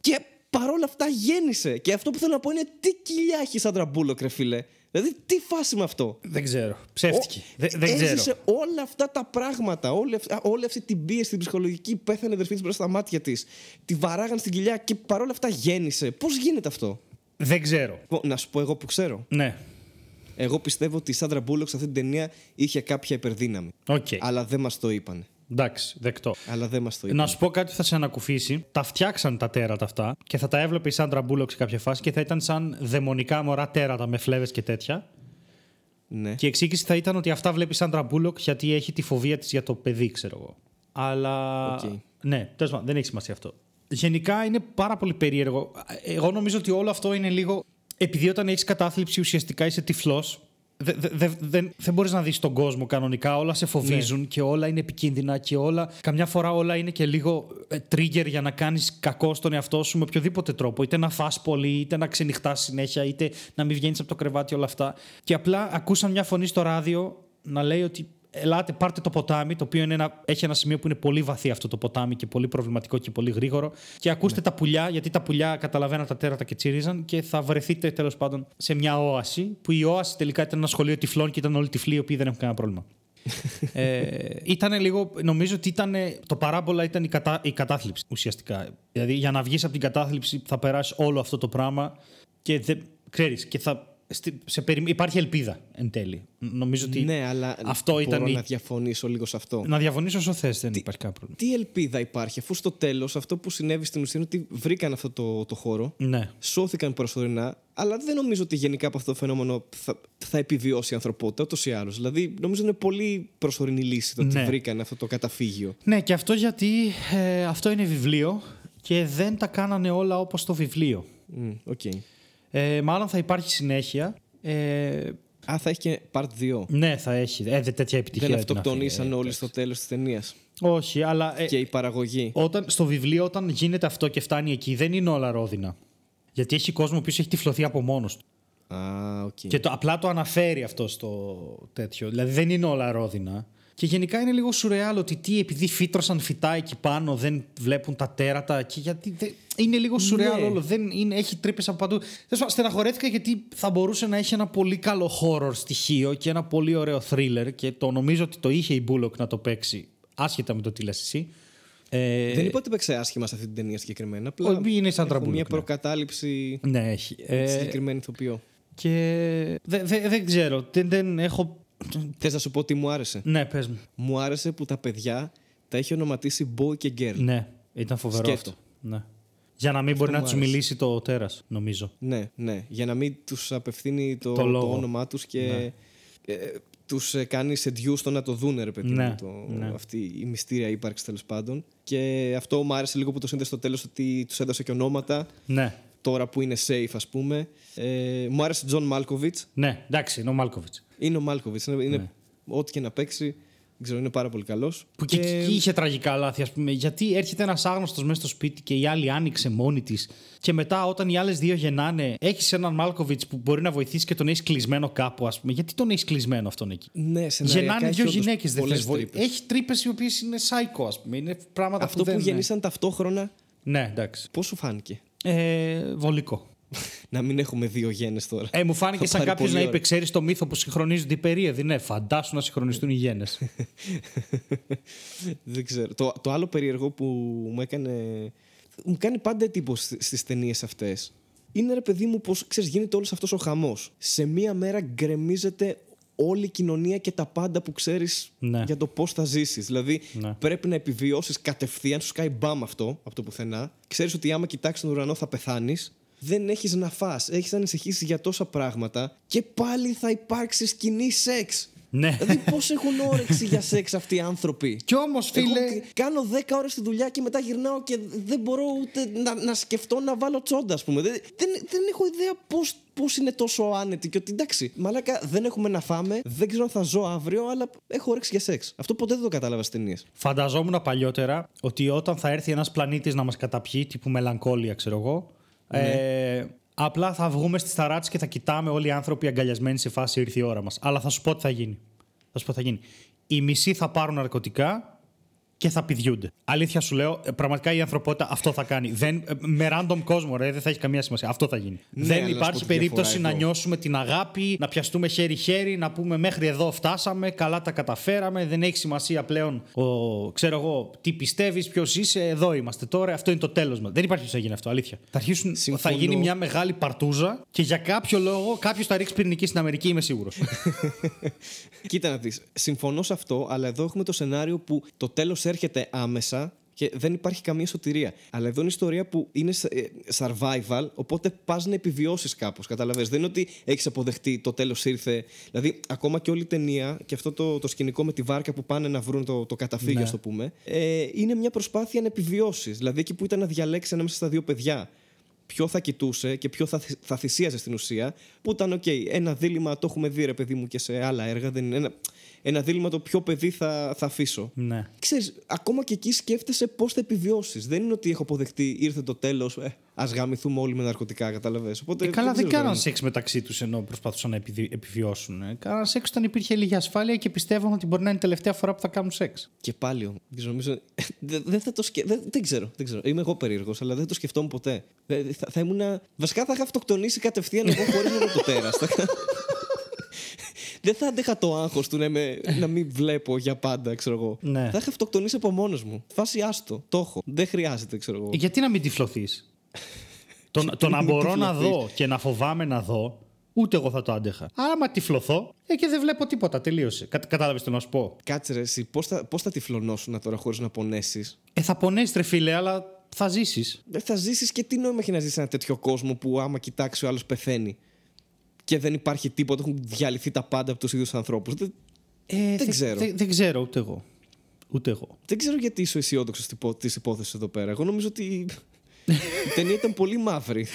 Και παρόλα αυτά γέννησε. Και αυτό που θέλω να πω είναι τι κοιλιά έχει η Σάντρα Μπούλοκ, ρε φίλε. Δηλαδή, τι φάση με αυτό; Δεν ξέρω. Ψεύτηκε. Ο- Δεν, δεν ξέρω. Έζησε όλα αυτά τα πράγματα. Όλη, αυ- όλη αυτή την πίεση, την ψυχολογική, πέθανε η αδερφή της μπροστά στα μάτια της. Τη βαράγαν στην κοιλιά και παρόλα αυτά γέννησε. Πώς γίνεται αυτό; Δεν ξέρω. Λοιπόν, Να σου πω εγώ που ξέρω. Ναι. Εγώ πιστεύω ότι η Σάντρα Μπούλοκ σε αυτή την ταινία είχε κάποια υπερδύναμη. Οκ. Αλλά δεν μας το είπαν. Εντάξει, δεκτό. Αλλά δεν μας το είπαν. Να σου πω κάτι που θα σε ανακουφίσει. Τα φτιάξαν τα τέρατα αυτά και θα τα έβλεπε η Σάντρα Μπούλοκ σε κάποια φάση και θα ήταν σαν δαιμονικά μωρά τέρατα με φλέβες και τέτοια. Ναι. Και η εξήγηση θα ήταν ότι αυτά βλέπει η Σάντρα Μπούλοκ γιατί έχει τη φοβία της για το παιδί, ξέρω εγώ. Αλλά. Οκ. Ναι, τέλος πάντων, δεν έχει σημασία αυτό. Γενικά είναι πάρα πολύ περίεργο. Εγώ νομίζω ότι όλο αυτό είναι λίγο. Επειδή όταν έχεις κατάθλιψη ουσιαστικά είσαι τυφλός. Δεν δε, δε, δεν- δεν μπορείς να δεις τον κόσμο κανονικά. Όλα σε φοβίζουν και όλα είναι επικίνδυνα και όλα. Καμιά φορά όλα είναι και λίγο ε, trigger για να κάνεις κακό στον εαυτό σου με οποιοδήποτε τρόπο. Είτε να φας πολύ, είτε να ξενυχτάς συνέχεια, είτε να μην βγαίνεις από το κρεβάτι όλα αυτά. Και απλά ακούσαν μια φωνή στο ράδιο να λέει ότι ελάτε, πάρτε το ποτάμι, το οποίο είναι ένα, έχει ένα σημείο που είναι πολύ βαθύ αυτό το ποτάμι και πολύ προβληματικό και πολύ γρήγορο. Και ακούστε τα πουλιά, γιατί τα πουλιά καταλαβαίναν τα τέρατα και τσίριζαν και θα βρεθείτε τέλος πάντων σε μια όαση. Που η όαση τελικά ήταν ένα σχολείο τυφλών και ήταν όλοι τυφλοί οι οποίοι δεν έχουν κανένα πρόβλημα. ε, ήταν λίγο, νομίζω ότι ήταν, το παράμπολα ήταν η, κατα, η κατάθλιψη ουσιαστικά. Δηλαδή για να βγεις από την κατάθλιψη θα περάσει όλο αυτό το πράγμα και δεν, ξέρεις, και θα, στη- σε περι- υπάρχει ελπίδα εν τέλει. Νομίζω ότι ναι, αλλά αυτό μπορώ ήταν η- να διαφωνήσω λίγο σε αυτό. να διαφωνήσεις όσο θες, δεν υπάρχει κάποιο πρόβλημα. Τι ελπίδα υπάρχει, αφού στο τέλος αυτό που συνέβη στην ουσία είναι ότι βρήκαν αυτό το, το χώρο. Ναι. σώθηκαν προσωρινά, αλλά δεν νομίζω ότι γενικά από αυτό το φαινόμενο θα, θα επιβιώσει η ανθρωπότητα ούτως ή άλλως. Δηλαδή, νομίζω είναι πολύ προσωρινή λύση το ότι Ναι. βρήκαν αυτό το καταφύγιο. Ναι, και αυτό γιατί ε, αυτό είναι βιβλίο και δεν τα κάνανε όλα όπως το βιβλίο. Μμ, Οκ. Ε, μάλλον θα υπάρχει συνέχεια. Ε, Α, θα έχει και part 2. ναι, θα έχει. Ε, δε- τέτοια επιτυχία. Δεν την αυτοκτονήσαν αφήνει. όλοι στο τέλος της ταινίας. Όχι, αλλά ε, Και η παραγωγή. όταν, στο βιβλίο όταν γίνεται αυτό και φτάνει εκεί δεν είναι όλα ρόδινα. Γιατί έχει κόσμο που έχει τυφλωθεί από μόνος του. Α, οκ. Και το, απλά το αναφέρει αυτό στο τέτοιο. Δηλαδή δεν είναι όλα ρόδινα. Και γενικά είναι λίγο σουρεάλ ότι τι, επειδή φύτρωσαν φυτά εκεί πάνω, δεν βλέπουν τα τέρατα. Και γιατί δεν... Είναι λίγο σουρεάλ Ναι. όλο. Δεν είναι, έχει τρύπες από παντού. Τέλος πάντων, Στεναχωρέθηκα γιατί θα μπορούσε να έχει ένα πολύ καλό horror στοιχείο και ένα πολύ ωραίο thriller. Και το νομίζω ότι το είχε η Bullock να το παίξει, άσχετα με το τι λες εσύ. Ε, Δεν είπα ότι παίξε άσχημα σε αυτή την ταινία συγκεκριμένα. Απλά Όχι, είναι έχω Sandra Bullock, μια ναι. προκατάληψη Ναι, έχει. Ε, συγκεκριμένη ηθοποιό. και δεν δεν- δεν ξέρω. Δεν, δεν έχω. Θες να σου πω τι μου άρεσε; Ναι, πες μου. Μου άρεσε που τα παιδιά τα έχει ονοματίσει boy και girl. Ναι, ήταν φοβερό Σκέτο. αυτό. Ναι. Για να μην μπορεί να μου τους άρεσε. μιλήσει το τέρας, νομίζω. Ναι, ναι. Για να μην τους απευθύνει το, Το το, λόγο. όνομά τους και Ναι. ε, τους κάνει seduce στο να το δούνε, ρε παιδί Ναι, μου. Το, ναι. Αυτή η μυστήρια ύπαρξη τέλος πάντων. Και αυτό μου άρεσε λίγο που το σύνδεσε στο τέλος ότι τους έδωσε και ονόματα. Ναι. Τώρα που είναι safe, ας πούμε. Ε, μου άρεσε ο Τζον Μάλκοβιτς. Ναι, εντάξει, είναι ο Μάλκοβιτς. Είναι ο Μάλκοβιτς. Είναι, είναι Ναι. ό,τι και να παίξει. Δεν ξέρω, είναι πάρα πολύ καλός. Που και εκεί είχε τραγικά λάθη, ας πούμε. Γιατί έρχεται ένας άγνωστος μέσα στο σπίτι και η άλλη άνοιξε μόνη της. Και μετά, όταν οι άλλες δύο γεννάνε, έχεις έναν Μάλκοβιτς που μπορεί να βοηθήσει και τον έχεις κλεισμένο κάπου, ας πούμε. Γιατί τον έχεις κλεισμένο αυτόν εκεί; Ναι, σεναριακά Γεννάνε έχει δύο όντως γυναίκες, δεν πολλές θες βοήθεια. τρύπες. Έχει τρύπες οι οποίες είναι psycho, ας πούμε. Είναι πράγματα Αυτό που, που δεν. γεννήσαν ταυτόχρονα, Ναι, εντάξει. πώς σου φάνηκε; Ε, βολικό. Να μην έχουμε δύο γέννε τώρα. Ε, μου φάνηκε Θα σαν πάρει κάποιος πολύ να ώρα. είπε: Ξέρεις το μύθο που συγχρονίζονται οι περίοδοι. Ναι, φαντάσου να συγχρονιστούν οι γένες. Δεν ξέρω. Το, το άλλο περίεργο που μου έκανε. Μου κάνει πάντα εντύπωση στις ταινίες αυτές. Είναι ρε παιδί μου, πώ ξέρεις, γίνεται όλος αυτός ο χαμός. Σε μία μέρα γκρεμίζεται όλη η κοινωνία και τα πάντα που ξέρεις Ναι. για το πώς θα ζήσεις. Δηλαδή, Ναι. πρέπει να επιβιώσεις κατευθείαν, σου σκάει μπαμ αυτό από το πουθενά. Ξέρεις ότι άμα κοιτάξεις τον ουρανό θα πεθάνεις. Δεν έχεις να φας, έχεις να ανησυχήσει για τόσα πράγματα και πάλι θα υπάρξει σκηνή σεξ. Ναι. Δηλαδή, πώς έχουν όρεξη για σεξ αυτοί οι άνθρωποι; Κι όμως, φίλε. Εγώ κάνω 10 ώρες τη δουλειά και μετά γυρνάω και δεν μπορώ ούτε να, να σκεφτώ να βάλω τσόντα, ας πούμε. Δεν, δεν, δεν έχω ιδέα πώς πώς είναι τόσο άνετη και ότι εντάξει, μαλάκα δεν έχουμε να φάμε, δεν ξέρω αν θα ζω αύριο, αλλά έχω όρεξη για σεξ. Αυτό ποτέ δεν το κατάλαβα στις ταινίες. Φανταζόμουν παλιότερα ότι όταν θα έρθει ένας πλανήτης να μας καταπιεί, τύπου μελαγκόλια, ξέρω εγώ. Ε, απλά θα βγούμε στις ταράτσε και θα κοιτάμε όλοι οι άνθρωποι αγκαλιασμένοι σε φάση ήρθε η ώρα μας. Αλλά θα σου πω τι θα γίνει. Θα σου πω τι θα γίνει. Οι μισοί θα πάρουν ναρκωτικά και θα πηδιούνται. Αλήθεια σου λέω, ε, πραγματικά η ανθρωπότητα αυτό θα κάνει. Δεν, ε, με random κόσμο, ρε, δεν θα έχει καμία σημασία. Αυτό θα γίνει. Ναι, δεν αλλά να σου υπάρχει πω τη διαφορά περίπτωση να εδώ. νιώσουμε την αγάπη, να πιαστούμε χέρι-χέρι, να πούμε μέχρι εδώ φτάσαμε, καλά τα καταφέραμε. Δεν έχει σημασία πλέον, ο, ξέρω εγώ, τι πιστεύεις, ποιος είσαι, εδώ είμαστε τώρα. Αυτό είναι το τέλος μας. Δεν υπάρχει ποιο θα γίνει αυτό, αλήθεια. Θα, αρχίσουν, θα Συμφωνώ. γίνει μια μεγάλη παρτούζα και για κάποιο λόγο κάποιος θα ρίξει πυρηνική στην Αμερική, είμαι σίγουρος. Κοίτα να δεις. Συμφωνώ σε αυτό, αλλά εδώ έχουμε το σενάριο που το τέλος έρχεται άμεσα και δεν υπάρχει καμία σωτηρία. Αλλά εδώ είναι ιστορία που είναι ε, survival, οπότε πας να επιβιώσεις κάπως. Καταλαβες. Δεν είναι ότι έχεις αποδεχτεί το τέλος ήρθε. Δηλαδή, ακόμα και όλη η ταινία και αυτό το, το σκηνικό με τη βάρκα που πάνε να βρουν το, το καταφύγιο, Ναι. ας το πούμε, ε, είναι μια προσπάθεια να επιβιώσεις. Δηλαδή, εκεί που ήταν να διαλέξει ανάμεσα στα δύο παιδιά ποιο θα κοιτούσε και ποιο θα, θυ- θα θυσίαζε στην ουσία. Που ήταν, οκ, ένα δίλημα το έχουμε δει, ρε παιδί μου, και σε άλλα έργα. Δεν είναι ένα, ένα δίλημα το ποιο παιδί θα, θα αφήσω. ναι. Ξέρεις, ακόμα και εκεί σκέφτεσαι πώς θα επιβιώσεις. Δεν είναι ότι έχω αποδεχτεί, ήρθε το τέλος, ε, ας γαμηθούμε όλοι με ναρκωτικά, κατάλαβες. Οπότε, Ε, καλά, δεν ξέρω κάναν τώρα. σεξ μεταξύ τους ενώ προσπαθούσαν να επιδι- επιβιώσουν. Ε. Κάναν σεξ όταν υπήρχε λίγη ασφάλεια και πιστεύουν ότι μπορεί να είναι η τελευταία φορά που θα κάνουν σεξ. Και πάλι, ο- δεν νομίζω. Δεν, δεν θα το σκε... δεν, δεν ξέρω, δεν ξέρω. Είμαι εγώ περίεργος, αλλά δεν το σκεφτόμουν ποτέ. Ε, Θα, θα ήμουν. Βασικά θα είχα αυτοκτονήσει κατευθείαν εγώ χωρίς να δω το τέρας. δεν θα αντέχα το άγχος του να, είμαι- να μην βλέπω για πάντα, ξέρω εγώ. Ναι. Θα είχα αυτοκτονήσει από μόνος μου. Φάση άστο. Το έχω. Δεν χρειάζεται, ξέρω εγώ. Ε, γιατί να μην τυφλωθείς; το, το να μην μπορώ να τυφλωθείς. δω και να φοβάμαι να δω, ούτε εγώ θα το άντεχα. Άμα τυφλωθώ, ε, και δεν βλέπω τίποτα. Τελείωσε. Κα, Κατάλαβες τι να σου πω; Κάτσε ρε, εσύ, πώς θα, πώς θα τυφλωνώσουν τώρα χωρίς να πονέσεις; Ε, θα πονέσει, ρε φίλε, αλλά θα ζήσεις. Δεν θα ζήσεις και τι νόημα έχει να ζήσει σε ένα τέτοιο κόσμο που άμα κοιτάξει ο άλλος πεθαίνει; Και δεν υπάρχει τίποτα, έχουν διαλυθεί τα πάντα από τους ίδιους ανθρώπους. Δεν, Ε, Δεν ξέρω. Δεν, δεν ξέρω, ούτε εγώ. Ούτε εγώ. δεν ξέρω γιατί είσαι αισιόδοξο τη υπόθεση εδώ πέρα. Εγώ νομίζω ότι η ταινία ήταν πολύ μαύρη.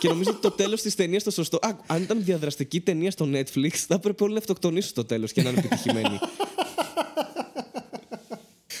και νομίζω ότι το τέλος της ταινίας το σωστό. Α, αν ήταν διαδραστική ταινία στο Netflix, θα έπρεπε όλοι να αυτοκτονήσουν στο τέλος και να είναι επιτυχημένοι.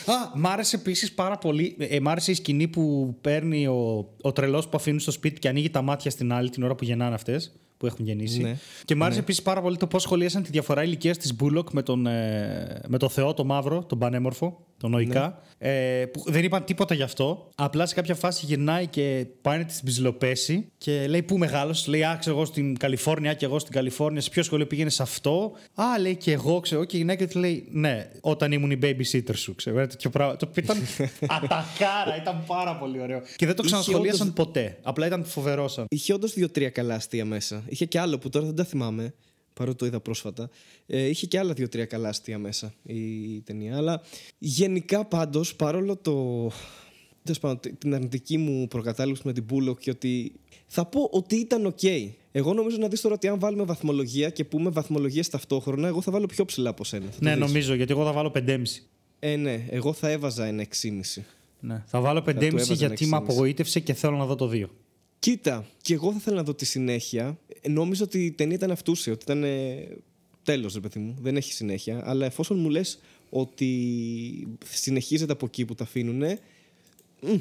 Α, μ' άρεσε επίσης πάρα πολύ. Ε, μ' άρεσε η σκηνή που παίρνει ο, ο τρελός που αφήνουν στο σπίτι και ανοίγει τα μάτια στην άλλη την ώρα που γεννάνε αυτές. Που έχουν γεννήσει. Ναι. Και μ' άρεσε επίσης πάρα πολύ το πώς σχολίασαν τη διαφορά ηλικίας της Μπούλοκ με τον, ε, με τον Θεό, τον Μαύρο, τον Πανέμορφο, τον Νοϊκά. Ε, που δεν είπαν τίποτα γι' αυτό. Απλά σε κάποια φάση γυρνάει και πάει να της ψιλοπέσει και λέει Πού μεγάλος, λέει Α, ξέρω εγώ στην Καλιφόρνια και εγώ στην Καλιφόρνια. Σε ποιο σχολείο πήγαινε σε αυτό; Α, λέει και εγώ, ξέρω και η γυναίκα της λέει Ναι, όταν ήμουν η babysitter σου, ξέρω. Ένα τέτοιο πράγμα. Το οποίο ήταν ατακάρα, ήταν πάρα πολύ ωραίο. Και δεν το Είχε ξανασχολίασαν όντως- ποτέ. Απλά ήταν φοβερό σαν. Είχε όντως δύο-τρία καλά αστεία μέσα. Είχε και άλλο που τώρα δεν τα θυμάμαι, παρότι το είδα πρόσφατα. Ε, είχε και άλλα δύο-τρία καλά αστεία μέσα η ταινία. Αλλά γενικά πάντως, παρόλο το. τέλος πάντων, τε- την αρνητική μου προκατάληψη με την Bullock και ότι. Θα πω ότι ήταν οκ. Εγώ νομίζω να δεις τώρα ότι αν βάλουμε βαθμολογία και πούμε βαθμολογίες ταυτόχρονα, εγώ θα βάλω πιο ψηλά από σένα. Θα το Ναι, δεις. νομίζω, γιατί εγώ θα βάλω 5,5. Ε, ναι, εγώ θα έβαζα ένα 6,5. Ναι. Θα βάλω του 5,5 έβαζα γιατί ένα με 6,5. απογοήτευσε και θέλω να δω το 2. Κοίτα, και εγώ θα ήθελα να δω τη συνέχεια. Ε, Νόμιζα ότι η ταινία ήταν αυτούσια, ότι ήταν ε, τέλος, ρε παιδί μου. Δεν έχει συνέχεια. Αλλά εφόσον μου λες ότι συνεχίζεται από εκεί που τα αφήνουν,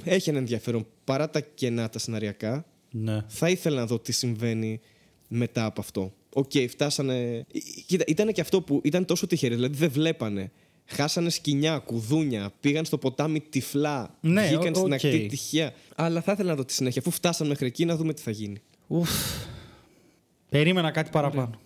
έχει ένα ενδιαφέρον. Παρά τα κενά τα σεναριακά, Ναι. θα ήθελα να δω τι συμβαίνει μετά από αυτό. Οκ, φτάσανε. Ε, Κοίτα, ήταν και αυτό που ήταν τόσο τυχεροί, δηλαδή δεν βλέπανε. Χάσανε σκοινιά, κουδούνια, πήγαν στο ποτάμι τυφλά, Ναι, βγήκαν ο- στην οκ. ακτή τυχαία. Αλλά θα ήθελα να δω τη συνέχεια. Αφού φτάσαμε μέχρι εκεί, να δούμε τι θα γίνει. Ουφ. Περίμενα κάτι παραπάνω.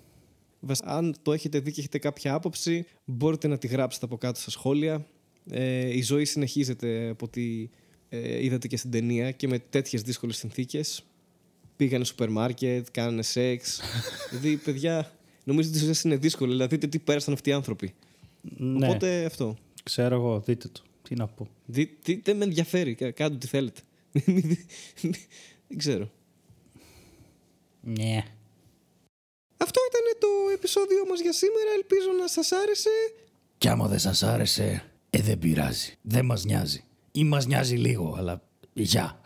Βασ- Αν το έχετε δει και έχετε κάποια άποψη, μπορείτε να τη γράψετε από κάτω στα σχόλια. Ε, η ζωή συνεχίζεται από ό,τι ε, είδατε και στην ταινία και με τέτοιες δύσκολες συνθήκες. Πήγανε σούπερ μάρκετ, κάνανε σεξ. δηλαδή, παιδιά, νομίζω ότι η ζωή σας είναι δύσκολη. Δηλαδή, δείτε τι πέρασαν αυτοί οι άνθρωποι. Ναι. Οπότε αυτό. Ξέρω εγώ, δείτε το. Τι να πω. Δι, τι, δεν με ενδιαφέρει. Κα- Κάντε τι θέλετε. δεν ξέρω. Ναι. Αυτό ήταν το επεισόδιο μας για σήμερα. Ελπίζω να σας άρεσε. Κι άμα δεν σας άρεσε, ε, δεν πειράζει. Δεν μας νοιάζει. Ή μας νοιάζει λίγο, αλλά γεια.